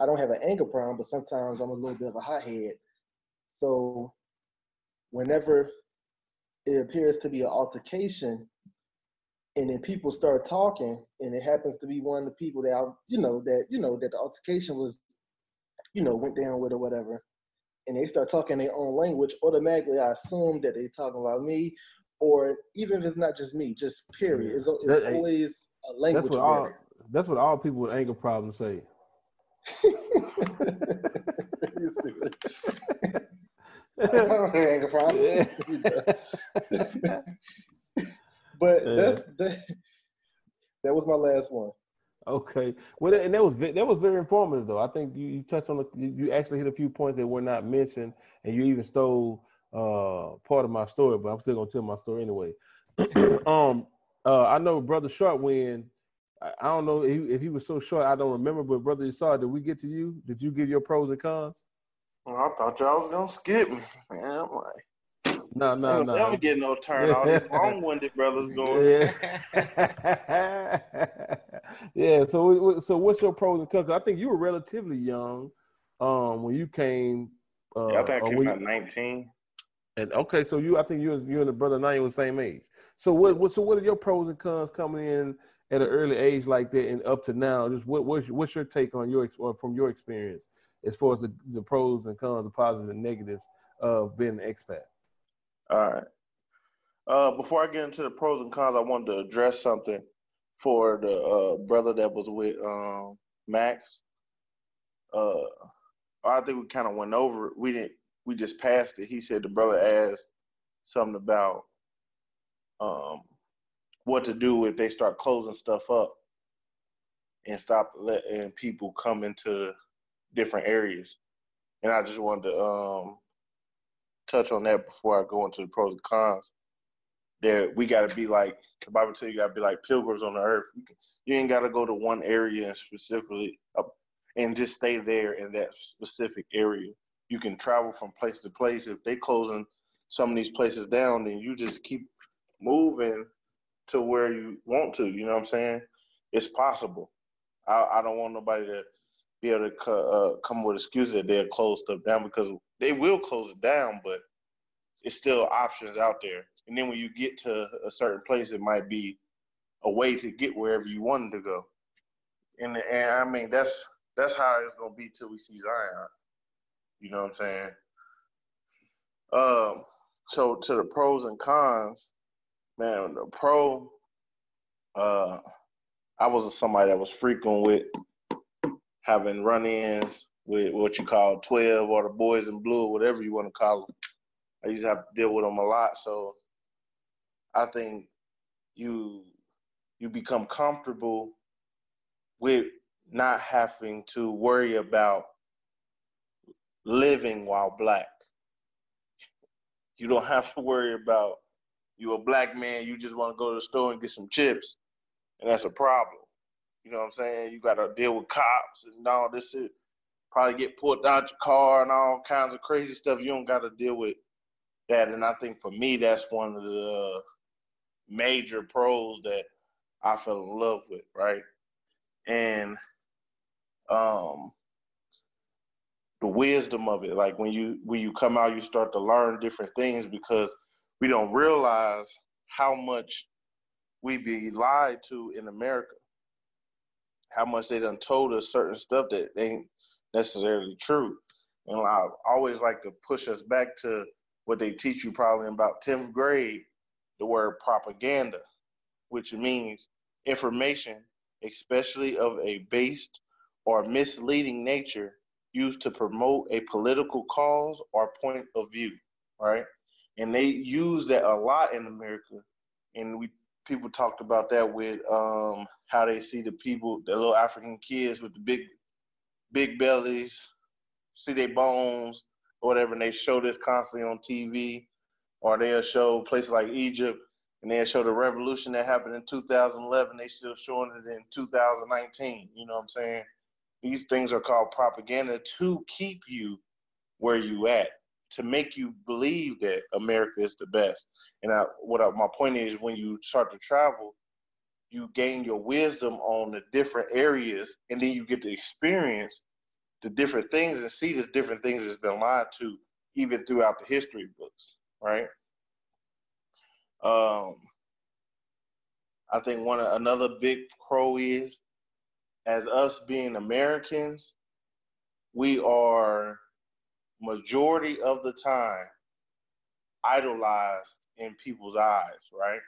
I don't have an anger problem, but sometimes I'm a little bit of a hothead. So whenever it appears to be an altercation, and then people start talking, and it happens to be one of the people that I, you know, that you know that the altercation was, you know, went down with or whatever, and they start talking their own language, automatically I assume that they're talking about me, or even if it's not just me, just period. It's, it's That- always a language That's what all. That's what all people with anger problems say. You stupid. Have anger problem. but Yeah. that's that, that was my last one. Okay. Well, and that was that was very informative, though. I think you, you touched on the, you actually hit a few points that were not mentioned, and you even stole uh part of my story, but I'm still gonna tell my story anyway. um, uh, I know brother Short when I, don't know if he, if he was so short, I don't remember. But brother Isar, did we get to you? Did you give your pros and cons? Well, I thought y'all was gonna skip me. Man, I'm like, No, no, no. never get no turn. All these long-winded brothers going. Yeah. yeah. So, so what's your pros and cons? I think you were relatively young um, when you came. Uh, Yeah, I think I came out 19. and okay, so you, I think you, and- you and the brother Nine were the same age. So what, what, so what are your pros and cons coming in at an early age like that and up to now? Just what, what's, what's your take on your, from your experience as far as the, the pros and cons, the positives and negatives of being an expat? All right. Uh, before I get into the pros and cons, I wanted to address something for the uh, brother that was with um, Max. Uh, I think we kind of went over it. We didn't. We just passed it. He said the brother asked something about um, what to do if they start closing stuff up and stop letting people come into different areas. And I just wanted to um, touch on that before I go into the pros and cons. That we got to be like the Bible tells you, got to be like pilgrims on the earth. You, can, you ain't got to go to one area and specifically up and just stay there in that specific area. You can travel from place to place. If they closing some of these places down, then you just keep moving to where you want to. You know what I'm saying? It's possible. I, I don't want nobody to be able to co- uh, come with excuses that they'll close stuff down because they will close it down, but it's still options out there. And then when you get to a certain place, it might be a way to get wherever you wanted to go. And, and I mean that's that's how it's gonna be till we see Zion. You know what I'm saying? Um, so to the pros and cons, man, the pro, uh, I was somebody that was frequent with having run-ins with what you call 12 or the boys in blue, or whatever you want to call them. I used to have to deal with them a lot, so I think you you become comfortable with not having to worry about living while black. You don't have to worry about you a black man, you just want to go to the store and get some chips, and that's a problem. You know what I'm saying? You got to deal with cops and all this shit. Probably get pulled out your car and all kinds of crazy stuff. You don't got to deal with that. And I think for me, that's one of the major pros that I fell in love with, right? And um, the wisdom of it, like when you when you come out, you start to learn different things because we don't realize how much we be lied to in America. How much they done told us certain stuff that ain't necessarily true. And I always like to push us back to what they teach you probably in about 10th grade, the word propaganda, which means information, especially of a based or misleading nature, used to promote a political cause or point of view, right? And they use that a lot in America. And we people talked about that with um, how they see the people, the little African kids with the big, big bellies, see their bones or whatever, and they show this constantly on TV, or they'll show places like Egypt, and they'll show the revolution that happened in 2011. They still showing it in 2019. You know what I'm saying? These things are called propaganda to keep you where you at, to make you believe that America is the best. And I, what I, my point is, when you start to travel, you gain your wisdom on the different areas, and then you get to experience the different things and see the different things that's been lied to, even throughout the history books, right? Um, I think one another big pro is, as us being Americans, we are majority of the time idolized in people's eyes, right?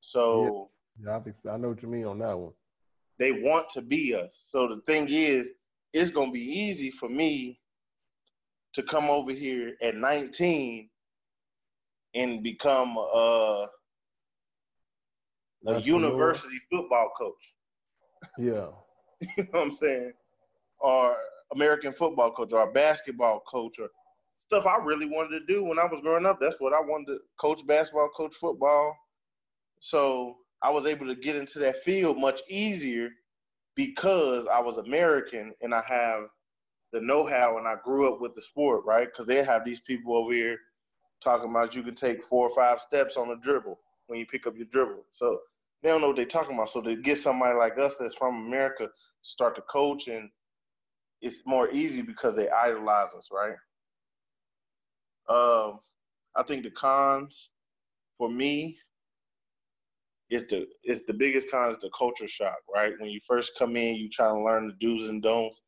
So Yeah, I, think, I know what you mean on that one. they want to be us. So the thing is, it's gonna be easy for me to come over here at 19 and become a, a university football coach. Yeah. You know what I'm saying? Or American football coach or a basketball coach or stuff I really wanted to do when I was growing up. That's what I wanted to coach basketball, coach football. So I was able to get into that field much easier because I was American and I have the know-how and I grew up with the sport, right? Because they have these people over here talking about you can take four or five steps on a dribble when you pick up your dribble. So they don't know what they're talking about. So to get somebody like us that's from America start to coach and it's more easy because they idolize us, right? Um, I think the cons for me is the it's the biggest con is the culture shock, right? When you first come in, you try to learn the do's and don'ts,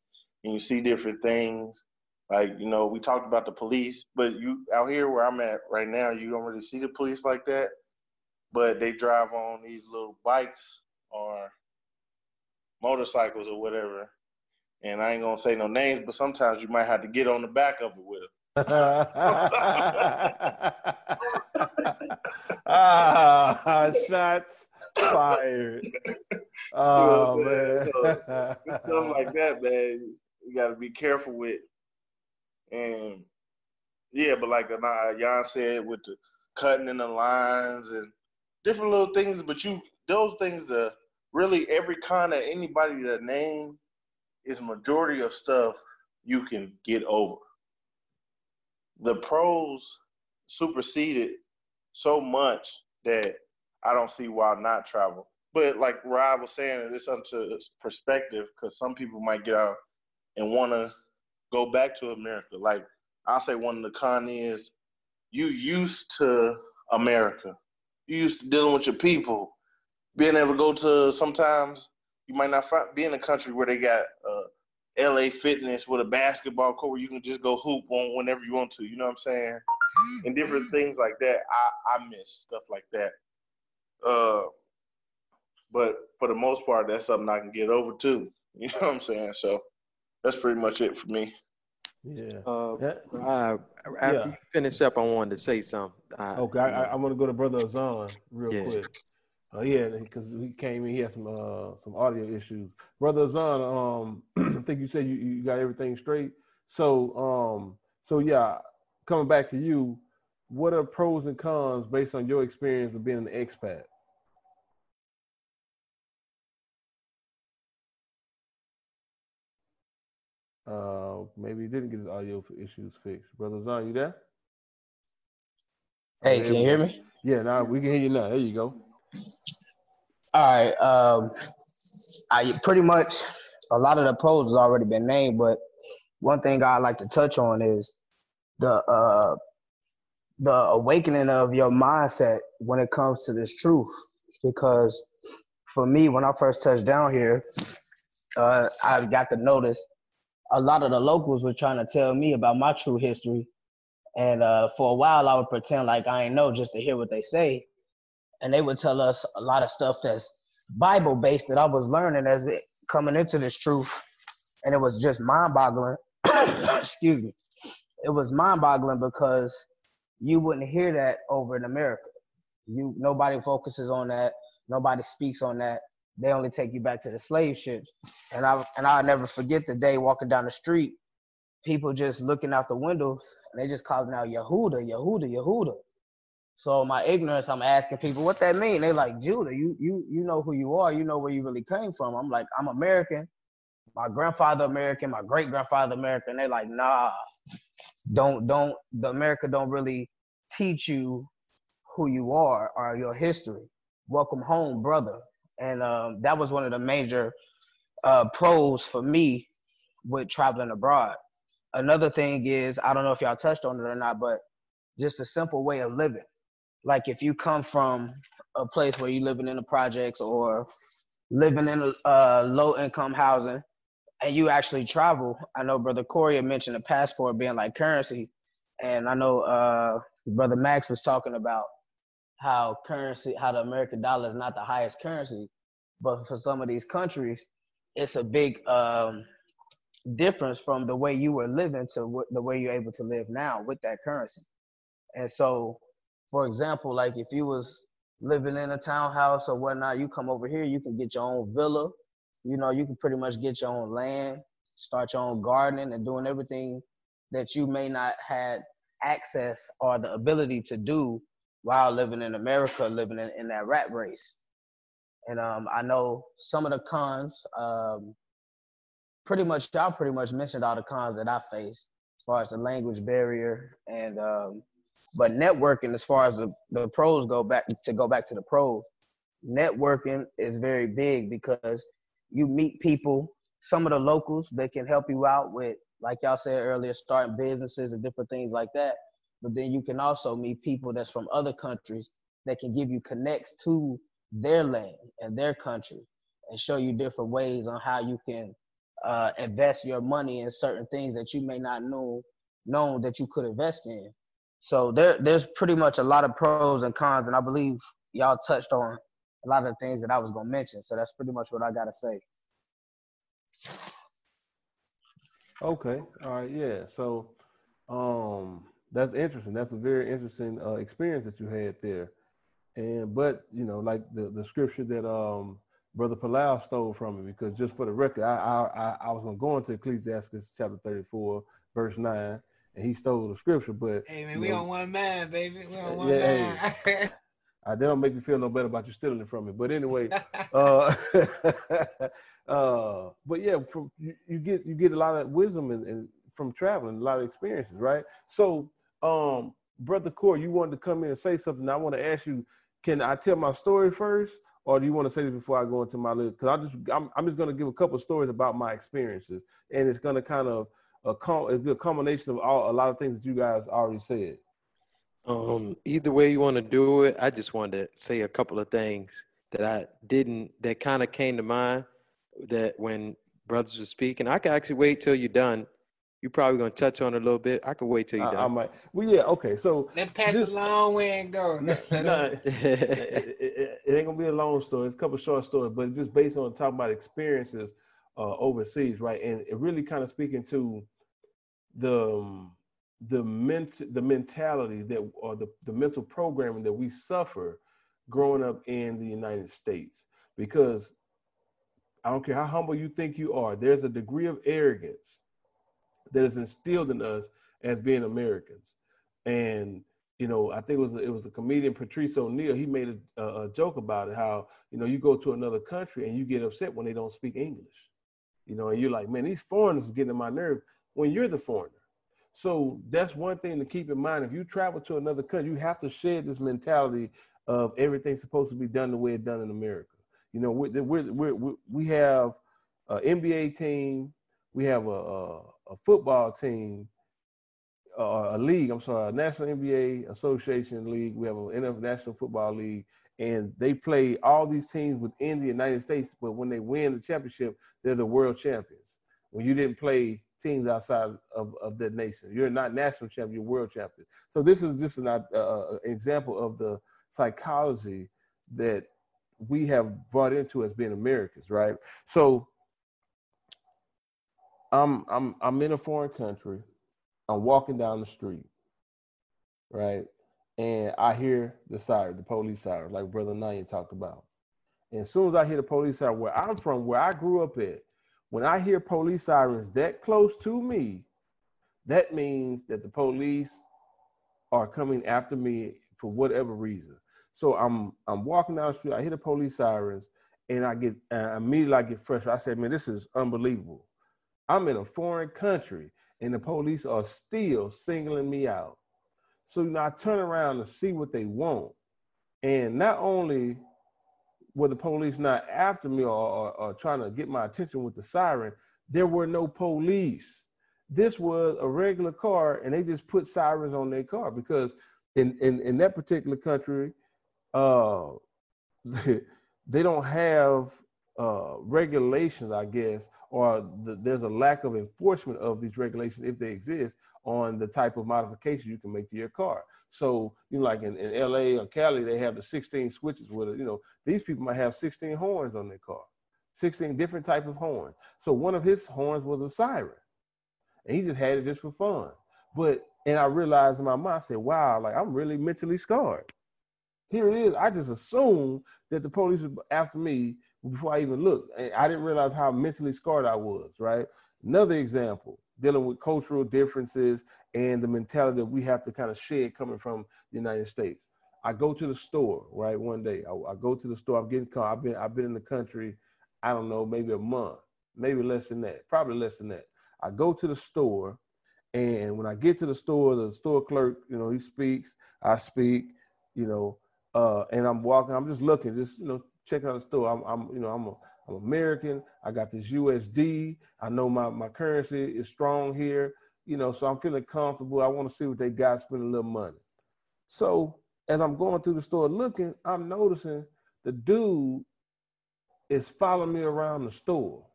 and you see different things. Like you know, we talked about the police, but you out here where I'm at right now, you don't really see the police like that. But they drive on these little bikes or motorcycles or whatever. And I ain't gonna say no names, but sometimes you might have to get on the back of it with them. ah, shots fired. Oh You know what man. So, stuff like that, man, you got to be careful with. And yeah, but like Jan said, with the cutting in the lines and different little things, but you those things, the really every kind of anybody that name is majority of stuff you can get over. The pros superseded so much that I don't see why not travel. But like Rob was saying, it's up to perspective because some people might get out and want to go back to America. Like I'll say one of the con is you used to America. You used to dealing with your people. Being able to go to sometimes you might not find, be in a country where they got uh, LA Fitness with a basketball court where you can just go hoop on whenever you want to. You know what I'm saying? And different things like that. I, I miss stuff like that. Uh, but for the most part, that's something I can get over too. You know what I'm saying? So that's pretty much it for me. Yeah. Uh, Yeah. uh, after Yeah. you finish up, I wanted to say something. I, Okay, I, I, I want to go to Brother Azan real Yeah. quick. Uh, yeah, because he came in, he had some uh, some audio issues. Brother Azan, um, I think you said you, you got everything straight. So, um, so yeah, coming back to you, what are pros and cons based on your experience of being an expat? Uh, maybe he didn't get his audio issues fixed. Brother Azan, you there? Hey, can you hear me? Yeah, now we can hear you now. There you go. All right. Um, I pretty much a lot of the pros has already been named, but one thing I like to touch on is the uh, the awakening of your mindset when it comes to this truth. Because for me, when I first touched down here, uh, I got to notice a lot of the locals were trying to tell me about my true history, and uh, for a while I would pretend like I ain't know just to hear what they say, and they would tell us a lot of stuff that's Bible based that I was learning as it, coming into this truth, and it was just mind boggling. Excuse me, it was mind boggling because you wouldn't hear that over in America. You nobody focuses on that. Nobody speaks on that. They only take you back to the slave ships. And I and I'll never forget the day walking down the street, people just looking out the windows and they just calling out Yehuda, Yehuda, Yehuda. So my ignorance, I'm asking people what that mean. They like Judah, you you you know who you are, you know where you really came from. I'm like, I'm American. My grandfather American, my great grandfather American. They're like, nah, don't don't the America don't really teach you who you are or your history. Welcome home, brother. And um, that was one of the major uh, pros for me with traveling abroad. Another thing is, I don't know if y'all touched on it or not, but just a simple way of living. Like if you come from a place where you're living in the projects or living in a uh, low income housing and you actually travel, I know Brother Corey mentioned the passport being like currency. And I know uh, Brother Max was talking about how currency, how the American dollar is not the highest currency, but for some of these countries, it's a big um, difference from the way you were living to w- the way you're able to live now with that currency. And so, for example, like if you was living in a townhouse or whatnot, you come over here, you can get your own villa. You know, you can pretty much get your own land, start your own gardening, and doing everything that you may not had access or the ability to do while living in America, living in, in that rat race. And um, I know some of the cons, um, pretty much, y'all pretty much mentioned all the cons that I faced as far as the language barrier and, um, but networking as far as the, the pros go back to go back to the pros, networking is very big because you meet people, some of the locals that can help you out with, like y'all said earlier, starting businesses and different things like that. But then you can also meet people that's from other countries that can give you connects to their land and their country and show you different ways on how you can uh, invest your money in certain things that you may not know known that you could invest in. So there there's pretty much a lot of pros and cons, and I believe y'all touched on a lot of the things that I was gonna mention. So that's pretty much what I gotta say. Okay. All right. Yeah. So, um, that's interesting. That's a very interesting uh, experience that you had there. And but you know, like the the scripture that um Brother Palau stole from me, because just for the record, I I I was gonna go into Ecclesiastes chapter thirty four, verse nine, and he stole the scripture. But hey man, we know, on one man, baby. We on one yeah, man. Hey, uh, they don't make me feel no better about you stealing it from me. But anyway, uh, uh, but yeah, from you, you, get you get a lot of wisdom and, and from traveling, a lot of experiences, right? So, um, brother Core, you wanted to come in and say something. I want to ask you, can I tell my story first, or do you want to say this before I go into my little? Because I just I'm, I'm just going to give a couple stories about my experiences, and it's going to kind of a, it'll be a combination of all a lot of things that you guys already said. Um, either way you want to do it, I just wanted to say a couple of things that I didn't that kind of came to mind that when brothers were speaking. I could actually wait till you're done. You're probably gonna touch on it a little bit. I can wait till you're I, done. I might. Well, yeah, okay. So let pass just, a long way and go. nah, it, it, it, ain't gonna be a long story. It's a couple short stories, but just based on talking about experiences uh, overseas, right? And it really kind of speaking to the um, the ment the mentality that or the, the mental programming that we suffer growing up in the United States. Because I don't care how humble you think you are, there's a degree of arrogance that is instilled in us as being Americans. And you know, I think it was a, it was a comedian Patrice O'Neal. He made a, a, joke about it. How you know you go to another country and you get upset when they don't speak English. You know, and you're like, man, these foreigners are getting on my nerve. When you're the foreigner, so that's one thing to keep in mind. If you travel to another country, you have to shed this mentality of everything's supposed to be done the way it's done in America. You know, we're, we're, we're, we have an NBA team, we have a, a, a football team, uh, a league, I'm sorry, a National NBA Association League, we have an International Football League, and they play all these teams within the United States, but when they win the championship, they're the world champions. When you didn't play teams outside of, of that nation. You're not national champion, you're world champion. So this is this is not uh, an example of the psychology that we have brought into as being Americans, right? So I'm I'm I'm in a foreign country. I'm walking down the street, right? And I hear the siren, the police siren, like Brother Nyan talked about. And as soon as I hear the police siren, where I'm from, where I grew up at, when I hear police sirens that close to me, that means that the police are coming after me for whatever reason. So I'm I'm walking down the street, I hear the police sirens, and I get uh, immediately I get frustrated. I said, man, this is unbelievable. I'm in a foreign country, and the police are still singling me out. So know, I turn around to see what they want, and not only were the police not after me or, or, or, trying to get my attention with the siren, there were no police. This was a regular car, and they just put sirens on their car because in, in, in that particular country, uh, they don't have uh, regulations, I guess, or the, there's a lack of enforcement of these regulations if they exist on the type of modification you can make to your car. So, you know, like in, in LA or Cali, they have the 16 switches with it. You know, these people might have 16 horns on their car, 16 different type of horns. So one of his horns was a siren. And he just had it just for fun. But and I realized in my mind, I said, wow, like I'm really mentally scarred. Here it is. I just assumed that the police were after me before I even looked. And I didn't realize how mentally scarred I was, right? Another example. Dealing with cultural differences and the mentality that we have to kind of shed coming from the United States. I go to the store, right? One day, I, I go to the store. I'm getting caught. I've been I've been in the country. I don't know, maybe a month, maybe less than that, probably less than that. I go to the store, and when I get to the store, the store clerk, you know, he speaks. I speak, you know, uh, and I'm walking. I'm just looking, just you know, checking out the store. I'm, I'm you know, I'm a I'm American. I got this USD. I know my, my currency is strong here, you know, so I'm feeling comfortable. I want to see what they got, spend a little money. So as I'm going through the store looking, I'm noticing the dude is following me around the store.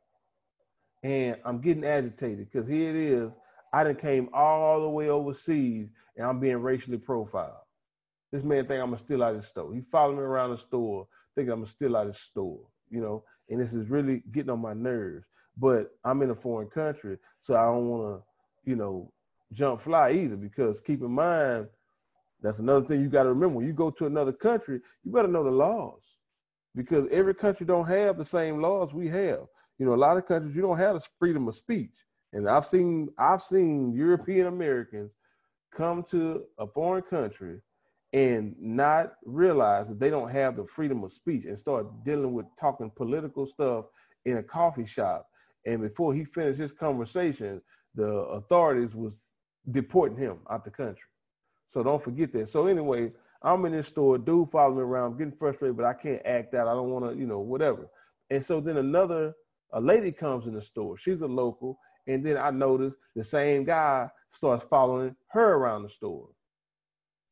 And I'm getting agitated because here it is. I done came all the way overseas and I'm being racially profiled. This man think I'm gonna steal out his store. He followed me around the store, thinking I'm gonna steal out his store, you know and this is really getting on my nerves. But I'm in a foreign country, so I don't want to, you know, jump fly either. Because keep in mind, that's another thing you got to remember. When you go to another country, you better know the laws, because every country don't have the same laws we have. You know, a lot of countries you don't have the freedom of speech, and I've seen I've seen European Americans come to a foreign country and not realize that they don't have the freedom of speech and start dealing with talking political stuff in a coffee shop. And before he finished his conversation, the authorities was deporting him out the country. So don't forget that. So anyway, I'm in this store, dude following me around, I'm getting frustrated, but I can't act out. I don't want to, you know, whatever. And so then another a lady comes in the store. She's a local, and then I notice the same guy starts following her around the store.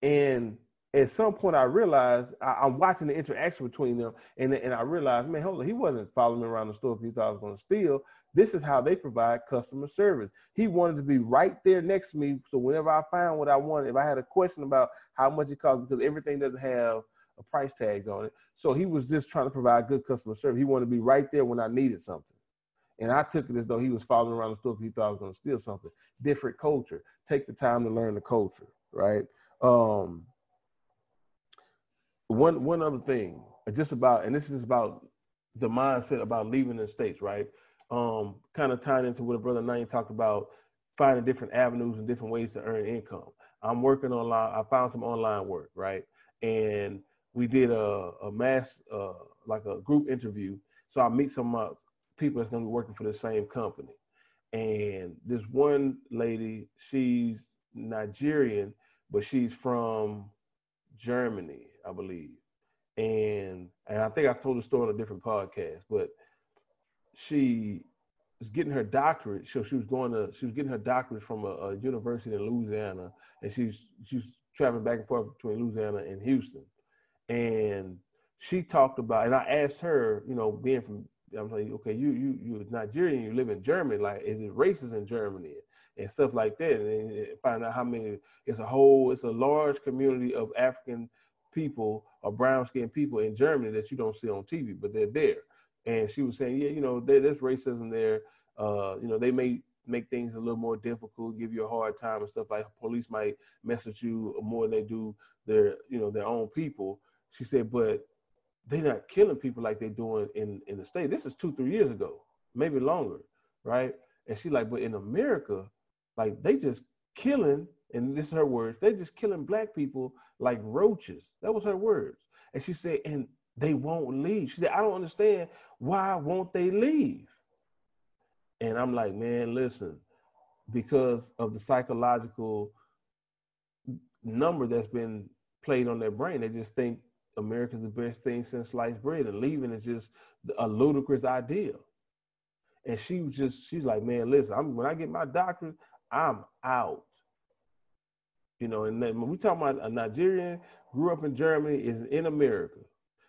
And at some point I realized I, am watching the interaction between them, and and I realized, man, hold on, he wasn't following me around the store because he thought I was going to steal. This is how they provide customer service. He wanted to be right there next to me, so whenever I found what I wanted, if I had a question about how much it cost, because everything doesn't have a price tags on it, so he was just trying to provide good customer service. He wanted to be right there when I needed something. And I took it as though he was following around the store because he thought I was going to steal something. Different culture. Take the time to learn the culture, right? Um, one one other thing, just about, and this is about the mindset about leaving the states, right? Um, kind of tying into what a brother Nine talked about, finding different avenues and different ways to earn income. I'm working online. I found some online work, right? And we did a, a mass, uh, like a group interview. So I meet some uh, people that's gonna be working for the same company. And this one lady, she's Nigerian, but she's from Germany, I believe. And and I think I told the story on a different podcast, but she was getting her doctorate. So she was going to she was getting her doctorate from a, a university in Louisiana, and she's she's traveling back and forth between Louisiana and Houston. And she talked about, and I asked her, you know, being from I'm like, okay, you you you're Nigerian, you live in Germany. Like, is it racist in Germany and stuff like that? And find out how many. It's a whole. It's a large community of African people or brown skinned people in Germany that you don't see on TV, but they're there. And she was saying, yeah, you know, there, there's racism there. Uh, you know, they may make things a little more difficult, give you a hard time and stuff like police might mess with you more than they do their, you know, their own people. She said, but they're not killing people like they're doing in, in the state. This is two, three years ago, maybe longer, right? And she like, but in America, like they just killing and this is her words, they're just killing black people like roaches. That was her words. And she said, and they won't leave. She said, I don't understand why won't they leave? And I'm like, man, listen, because of the psychological number that's been played on their brain, they just think America's the best thing since sliced bread, and leaving is just a ludicrous idea. And she was just, she's like, man, listen, I'm, when I get my doctorate, I'm out. You know, and when we talk about a Nigerian, grew up in Germany, is in America.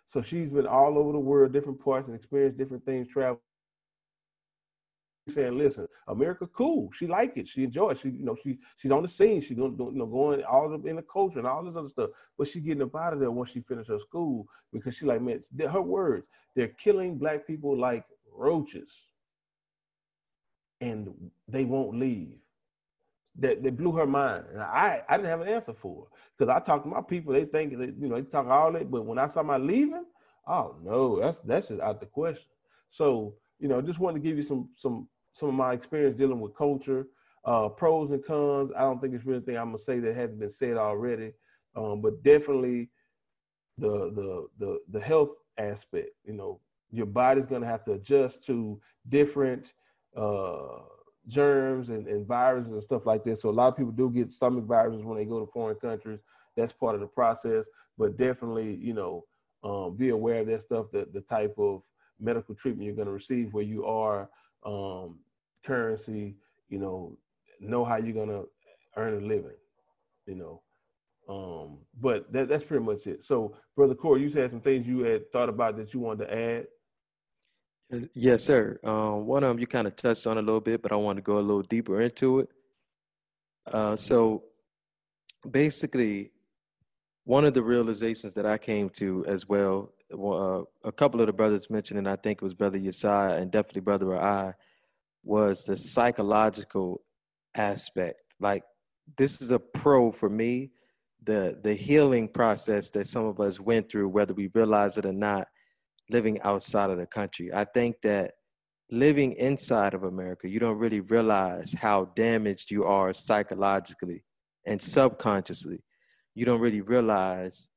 So she's been all over the world, different parts, and experienced different things, travel. Saying, listen, America, cool. She like it. She enjoys. She, you know, she she's on the scene. She's going, you know, going all the, in the culture and all this other stuff. But she getting up out of there once she finished her school because she like, man, her words. They're killing black people like roaches, and they won't leave that, that blew her mind. I, I didn't have an answer for her because I talked to my people. They think that, you know, they talk all that. But when I saw my leaving, oh no, that's that's just out the question. So, you know, just wanted to give you some some some of my experience dealing with culture. uh, pros and cons. I don't think it's really anything I'm gonna say that hasn't been said already, um, but definitely the the the the health aspect. You know, your body's gonna have to adjust to different uh, germs and, and viruses and stuff like this. So a lot of people do get stomach viruses when they go to foreign countries. That's part of the process. But definitely, you know, um, be aware of that stuff. The the type of medical treatment you're going to receive where you are, um, currency. You know, know how you're going to earn a living. You know, um, but that, that's pretty much it. So, brother Corey, you had some things you had thought about that you wanted to add. Yes, sir. Um, one of them you kind of touched on a little bit, but I want to go a little deeper into it. Uh, so basically, one of the realizations that I came to as well, uh, a couple of the brothers mentioned, and I think it was Brother Yesiah and definitely Brother I, was the psychological aspect. Like this is a pro for me, the the healing process that some of us went through, whether we realize it or not living outside of the country. I think that living inside of America, you don't really realize how damaged you are psychologically and subconsciously. You don't really realize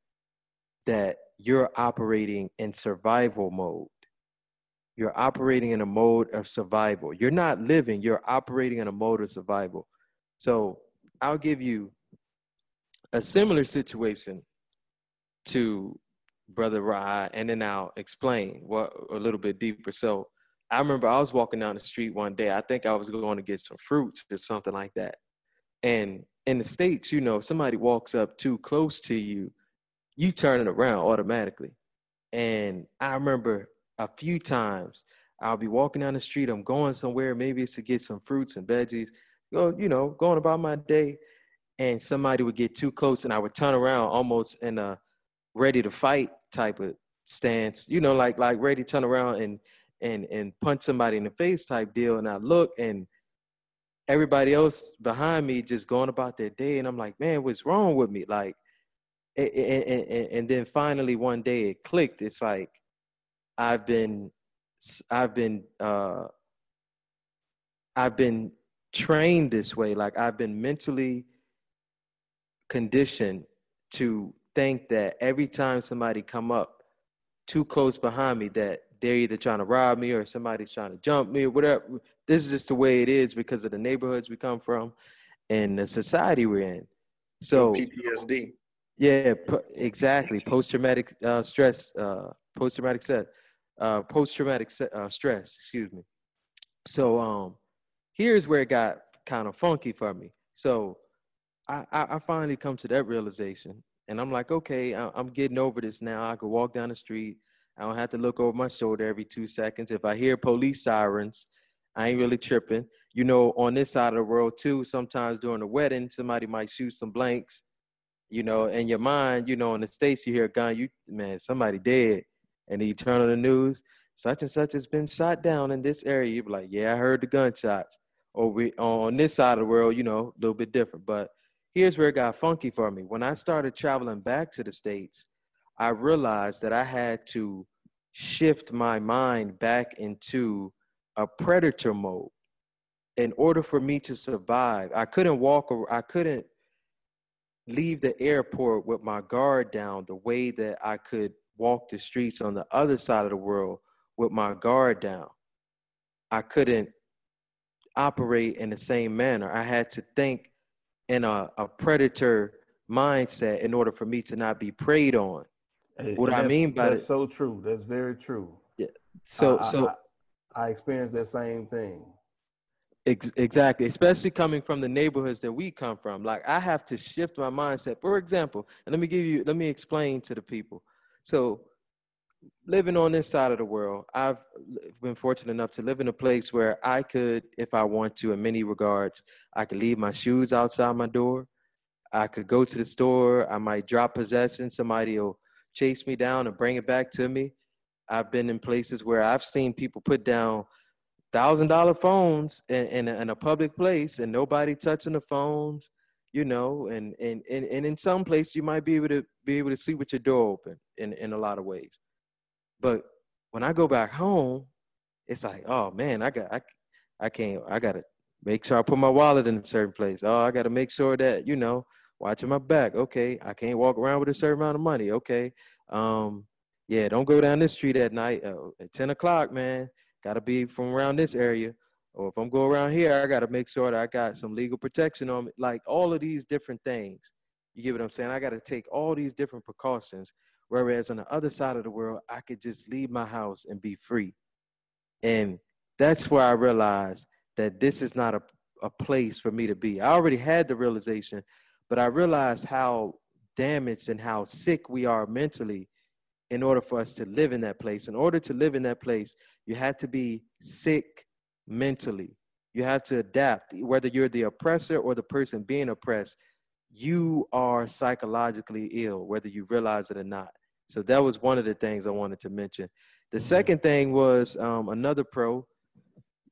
that you're operating in survival mode. You're operating in a mode of survival. You're not living, you're operating in a mode of survival. So I'll give you a similar situation to brother Rye, and then I'll explain what a little bit deeper. So I remember I was walking down the street one day. I think I was going to get some fruits or something like that. And in the States, you know, somebody walks up too close to you, you turn it around automatically. And I remember a few times I'll be walking down the street, I'm going somewhere, maybe it's to get some fruits and veggies, go, you know, going about my day, and somebody would get too close and I would turn around almost in a ready to fight type of stance, you know, like like ready to turn around and and and punch somebody in the face type deal. And I look and everybody else behind me just going about their day, and I'm like, man, what's wrong with me? Like, and, and, and then finally one day it clicked. It's like I've been I've been uh I've been trained this way. Like I've been mentally conditioned to think that every time somebody come up too close behind me that they're either trying to rob me or somebody's trying to jump me or whatever. This is just the way it is because of the neighborhoods we come from and the society we're in. So PTSD. Yeah, exactly. Post traumatic uh, stress, uh, post traumatic stress, uh, post traumatic uh, stress. Excuse me. So um, here's where it got kind of funky for me. So I, I finally come to that realization and I'm like, okay, I'm getting over this now. I could walk down the street. I don't have to look over my shoulder every two seconds. If I hear police sirens, I ain't really tripping. You know, on this side of the world too, sometimes during a wedding, somebody might shoot some blanks. You know, in your mind, you know, in the states, you hear a gun, you man, somebody dead, and you turn on the news, such and such has been shot down in this area. You be like, yeah, I heard the gunshots. Or we on this side of the world, you know, a little bit different, but here's where it got funky for me. When I started traveling back to the States, I realized that I had to shift my mind back into a predator mode in order for me to survive. I couldn't walk or I couldn't leave the airport with my guard down the way that I could walk the streets on the other side of the world with my guard down. I couldn't operate in the same manner. I had to think in a, a predator mindset in order for me to not be preyed on. Hey, what I mean by that's that, so true. That's very true. Yeah. So I, so I, I experienced that same thing. Ex- exactly, especially coming from the neighborhoods that we come from. Like I have to shift my mindset. For example, and let me give you, let me explain to the people. So living on this side of the world, I've been fortunate enough to live in a place where I could, if I want to, in many regards, I could leave my shoes outside my door. I could go to the store. I might drop possession. Somebody will chase me down and bring it back to me. I've been in places where I've seen people put down thousand dollar phones in, in a, in, a, public place and nobody touching the phones, you know, and, and, and, and in some place you might be able to be able to see with your door open in, in a lot of ways. But when I go back home, it's like, oh man, I got I, I can't I gotta make sure I put my wallet in a certain place. Oh, I got to make sure that you know, watching my back. Okay, I can't walk around with a certain amount of money. Okay, um, yeah, don't go down this street at night uh, at ten o'clock, man. Got to be from around this area. Or if I'm going around here, I got to make sure that I got some legal protection on me. Like all of these different things. You get what I'm saying? I got to take all these different precautions. Whereas on the other side of the world, I could just leave my house and be free. And that's where I realized that this is not a, a place for me to be. I already had the realization, but I realized how damaged and how sick we are mentally in order for us to live in that place. In order to live in that place, you have to be sick mentally. You have to adapt, whether you're the oppressor or the person being oppressed. You are psychologically ill, whether you realize it or not. So that was one of the things I wanted to mention. The Mm-hmm. second thing was um, another pro,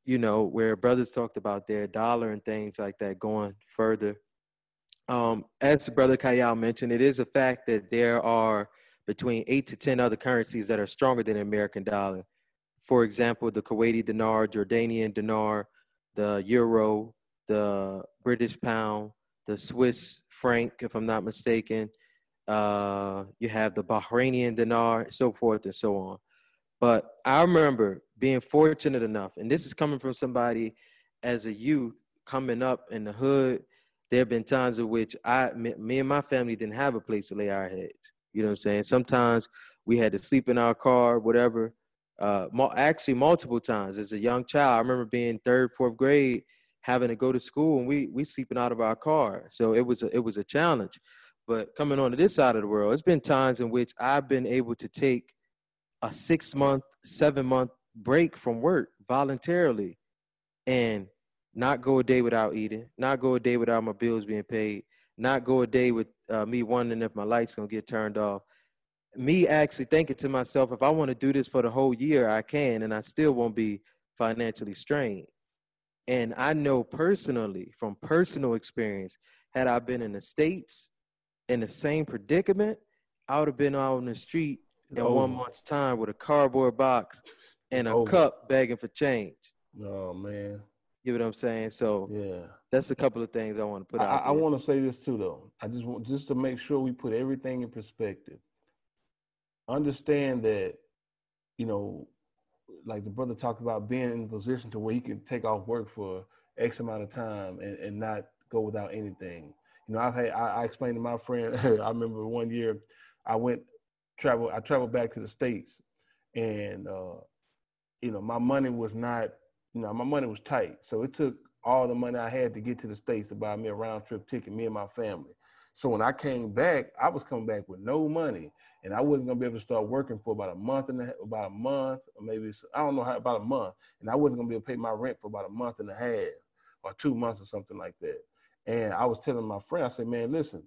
you know, where brothers talked about their dollar and things like that going further. Um, as Brother Kayal mentioned, it is a fact that there are between eight to 10 other currencies that are stronger than the American dollar. For example, the Kuwaiti dinar, Jordanian dinar, the euro, the British pound, the Swiss franc, if I'm not mistaken. Uh, you have the Bahrainian dinar, so forth and so on. But I remember being fortunate enough, and this is coming from somebody as a youth coming up in the hood. There have been times in which I, me, and my family didn't have a place to lay our heads. You know what I'm saying? Sometimes we had to sleep in our car, whatever. Uh, actually, multiple times as a young child, I remember being third, fourth grade, having to go to school, and we we sleeping out of our car. So it was a, it was a challenge. But coming on to this side of the world, it's been times in which I've been able to take a six month, seven month break from work voluntarily and not go a day without eating, not go a day without my bills being paid, not go a day with uh, me wondering if my lights gonna get turned off. Me actually thinking to myself, if I want to do this for the whole year, I can, and I still won't be financially strained. And I know personally, from personal experience, had I been in the States in the same predicament, I would have been out on the street in Oh. one month's time with a cardboard box and a Oh. cup begging for change. Oh man. You know what I'm saying? So Yeah. that's a couple of things I want to put I, out. I there. want to say this too, though. I just want just to make sure we put everything in perspective. Understand that, you know, like the brother talked about being in a position to where he can take off work for X amount of time and, and not go without anything. You know, I've had I, I explained to my friend. I remember one year I went travel. I traveled back to the states, and uh, you know, my money was not. You know, my money was tight, so it took all the money I had to get to the states to buy me a round trip ticket, me and my family. So when I came back, I was coming back with no money, and I wasn't gonna be able to start working for about a month and a, about a month, or maybe I don't know how about a month, and I wasn't gonna be able to pay my rent for about a month and a half or two months or something like that. And I was telling my friend, I said, man, listen,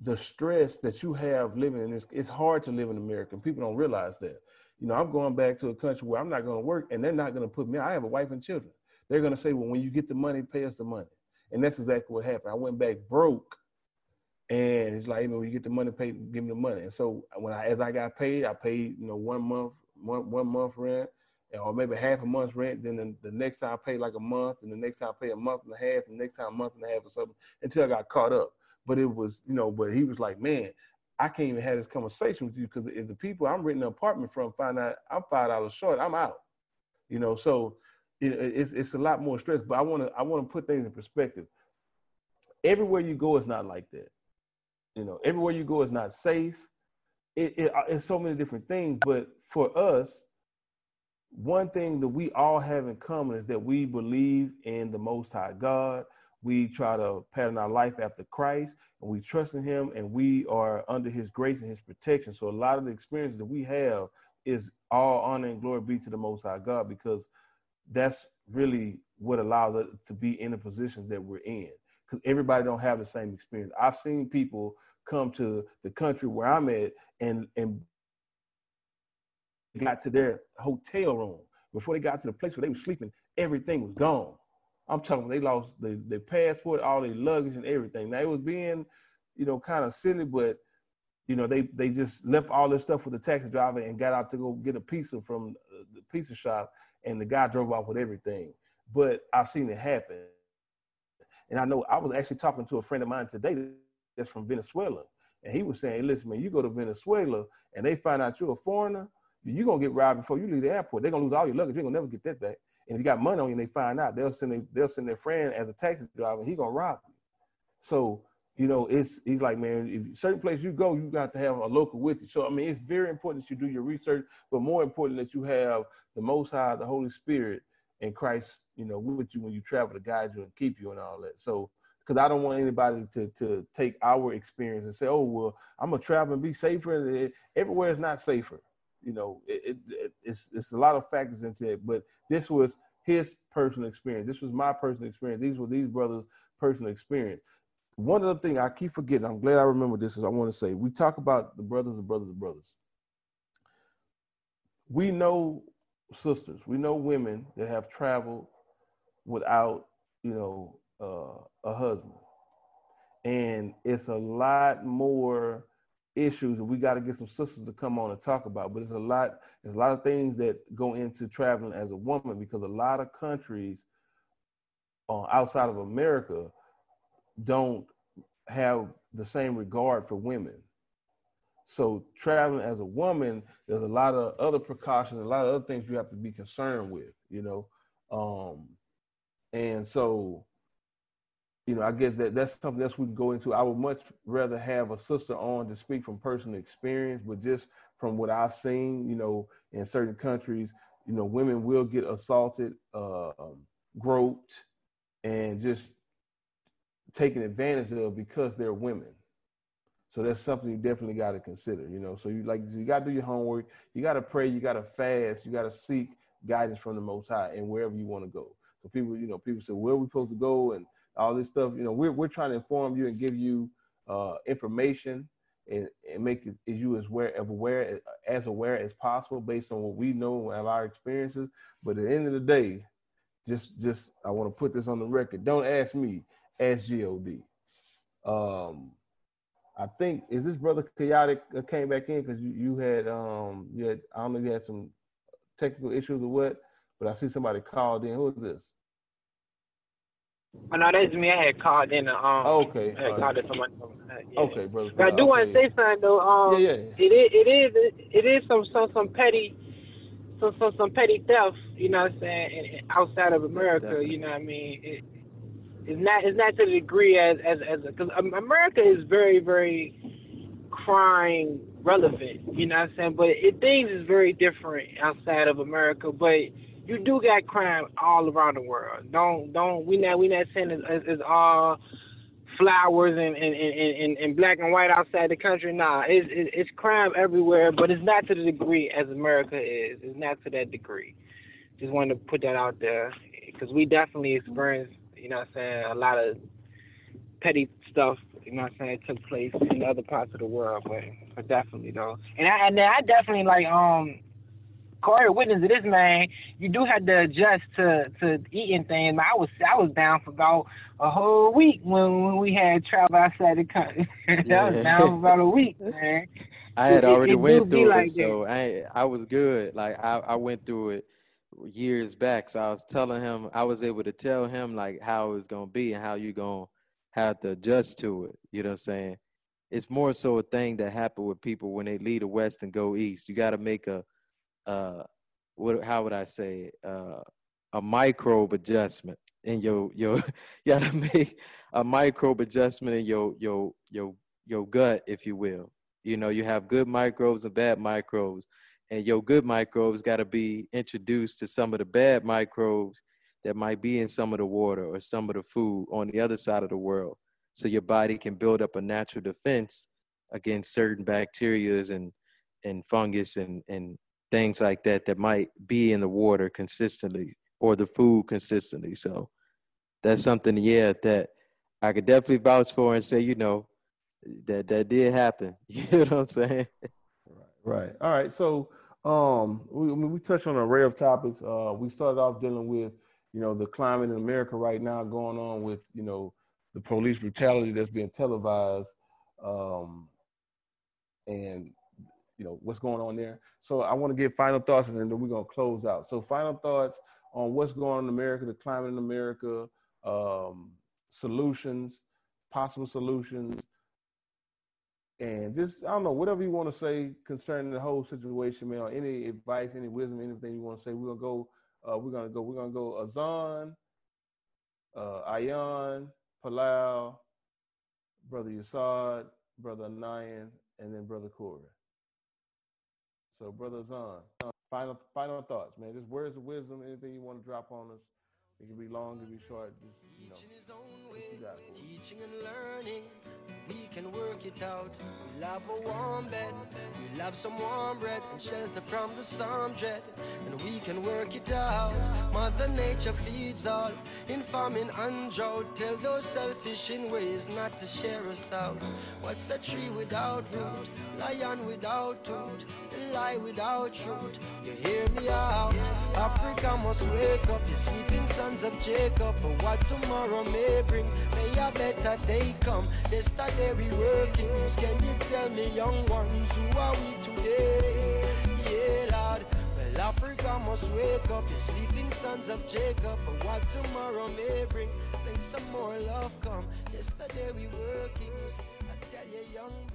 the stress that you have living in this, it's hard to live in America. and People don't realize that. You know, I'm going back to a country where I'm not going to work and they're not going to put me, I have a wife and children. They're going to say, well, when you get the money, pay us the money. And that's exactly what happened. I went back broke and it's like, you know, you get the money, pay, give me the money. And so when I, as I got paid, I paid, you know, one month, one, one month rent or maybe half a month's rent. Then the, the next time I pay like a month, and the next time I pay a month and a half, and the next time a month and a half or something until I got caught up. But it was, you know, but he was like, man, I can't even have this conversation with you because if the people I'm renting an apartment from find out I'm five dollars short, I'm out. You know, so it, it's it's a lot more stress. But I want to I want to put things in perspective. Everywhere you go is not like that. You know, everywhere you go is not safe. It, it uh, it's so many different things. But for us, one thing that we all have in common is that we believe in the Most High God. We try to pattern our life after Christ, and we trust in Him, and we are under His grace and His protection. So a lot of the experiences that we have is all honor and glory be to the Most High God, because that's really what allows us to be in the positions that we're in. Because everybody don't have the same experience. I've seen people come to the country where I'm at and and got to their hotel room before they got to the place where they were sleeping, everything was gone. I'm talking they lost their, their passport, all their luggage and everything. Now it was being, you know, kind of silly, but you know, they they just left all this stuff with the taxi driver and got out to go get a pizza from uh, the pizza shop, and the guy drove off with everything. but I've seen it happen. And I know I was actually talking to a friend of mine today that's from Venezuela. And he was saying, listen, man, you go to Venezuela and they find out you're a foreigner, you're gonna get robbed before you leave the airport. They're gonna lose all your luggage, you're gonna never get that back. And if you got money on you and they find out, they'll send their, they'll send their friend as a taxi driver, and he gonna rob you. So, you know, it's he's like, man, if certain place you go, you got to have a local with you. So I mean, it's very important that you do your research, but more important that you have the most high, the Holy Spirit, and Christ, you know, with you when you travel to guide you and keep you and all that. So because I don't want anybody to to take our experience and say, oh well, I'm gonna travel and be safer. Everywhere is not safer. You know, it, it, it's it's a lot of factors into it. But this was his personal experience. This was my personal experience. These were these brothers' personal experience. One of the things I keep forgetting, I'm glad I remember this, is I want to say we talk about the brothers and brothers and brothers. We know sisters, we know women that have traveled without, you know, uh, a husband. And it's a lot more issues and we got to get some sisters to come on and talk about but it's a lot there's a lot of things that go into traveling as a woman because a lot of countries uh, outside of america don't have the same regard for women. So traveling as a woman there's a lot of other precautions a lot of other things you have to be concerned with you know? Um and so you know, I guess that that's something else we can go into. I would much rather have a sister on to speak from personal experience, but just from what I've seen, you know, in certain countries, you know, women will get assaulted, uh, groped, and just taken advantage of because they're women. So that's something you definitely got to consider, you know. So you like you got to do your homework. You got to pray. You got to fast. You got to seek guidance from the Most High and wherever you want to go. So people, you know, people say, where are we supposed to go? And all this stuff. You know, we're we're trying to inform you and give you uh, information and, and make it, you as aware aware as aware as possible based on what we know and our experiences. But at the end of the day, just just I want to put this on the record. Don't ask me, ask God. Um, I think is this brother chaotic came back in because you, you had um you had I don't know you had some technical issues or what, but I see somebody called in. Who is this? Oh, no, that's me. I had called in. Um, okay. I had called in someone. Uh, yeah. Okay, brother. But I do okay. want to say something though. Um, yeah, yeah. It is. It is. It is some some some petty. Some, some some petty theft, you know what I'm saying, outside of America, Definitely. you know what I mean. It, it's not it's not to the degree as as as because America is very very crime relevant, you know what I'm saying. But it things is very different outside of America, but you do got crime all around the world. Don't don't we not we not saying it's, it's, all flowers and and, and, and black and white outside the country. Nah, it's it's it's crime everywhere, but it's not to the degree as America is. It's not to that degree. Just wanted to put that out there because we definitely experienced, you know, what I'm saying a lot of petty stuff. You know, what I'm saying took place in other parts of the world, but but definitely though. And I and I definitely like um Corey witness to this man, you do have to adjust to to eating things. I was I was down for about a whole week when, when we had travel outside the country. I was down for about a week, man. I had It- already it went through like it, so I I was good. Like I, I went through it years back. So I was telling him I was able to tell him like how it's gonna be and how you gonna have to adjust to it. You know what I'm saying? It's more so a thing that happen with people when they leave the west and go east. You gotta make a uh what how would I say? Uh a microbe adjustment in your your you gotta make a microbe adjustment in your your your your gut, if you will. You know, you have good microbes and bad microbes, and your good microbes got to be introduced to some of the bad microbes that might be in some of the water or some of the food on the other side of the world, so your body can build up a natural defense against certain bacterias and and fungus and and things like that that might be in the water consistently or the food consistently. So that's something, yeah, that I could definitely vouch for and say, you know, that that did happen. You know what I'm saying? Right. Right. All right. So um, we I mean, we touched on an array of topics. Uh, we started off dealing with you know the climate in America right now going on with you know the police brutality that's being televised, um, and you know what's going on there. So I want to give final thoughts and then we're gonna close out. So final thoughts on what's going on in America, the climate in America, um, solutions, possible solutions, and just I don't know whatever you want to say concerning the whole situation, man. Or any advice, any wisdom, anything you want to say. We're gonna go. Uh, we're gonna go. We're gonna go. Azan, uh, Ayan, Palau, brother Yasad, brother Nayan, and then brother Corey. So, brother Azan, final final thoughts, man. Just words of wisdom. Anything you want to drop on us. It can be long, it can be short. Just you know, what you got for us. Teaching and learning, we can work it out. We love a warm bed, we love some warm bread and shelter from the storm dread. And we can work it out. Mother Nature feeds all in famine and drought. Tell those selfish in ways not to share us out. What's a tree without root? Lion without tooth, a lie without truth. You hear me out? Africa must wake up, you sleeping sons of Jacob. For what tomorrow may bring, may a better day come. Yesterday we can you tell me, young ones, who are we today? Yeah, Lord. Well, Africa must wake up, you sleeping sons of Jacob. For what tomorrow may bring, may some more love come. Yesterday we working, I tell you, young.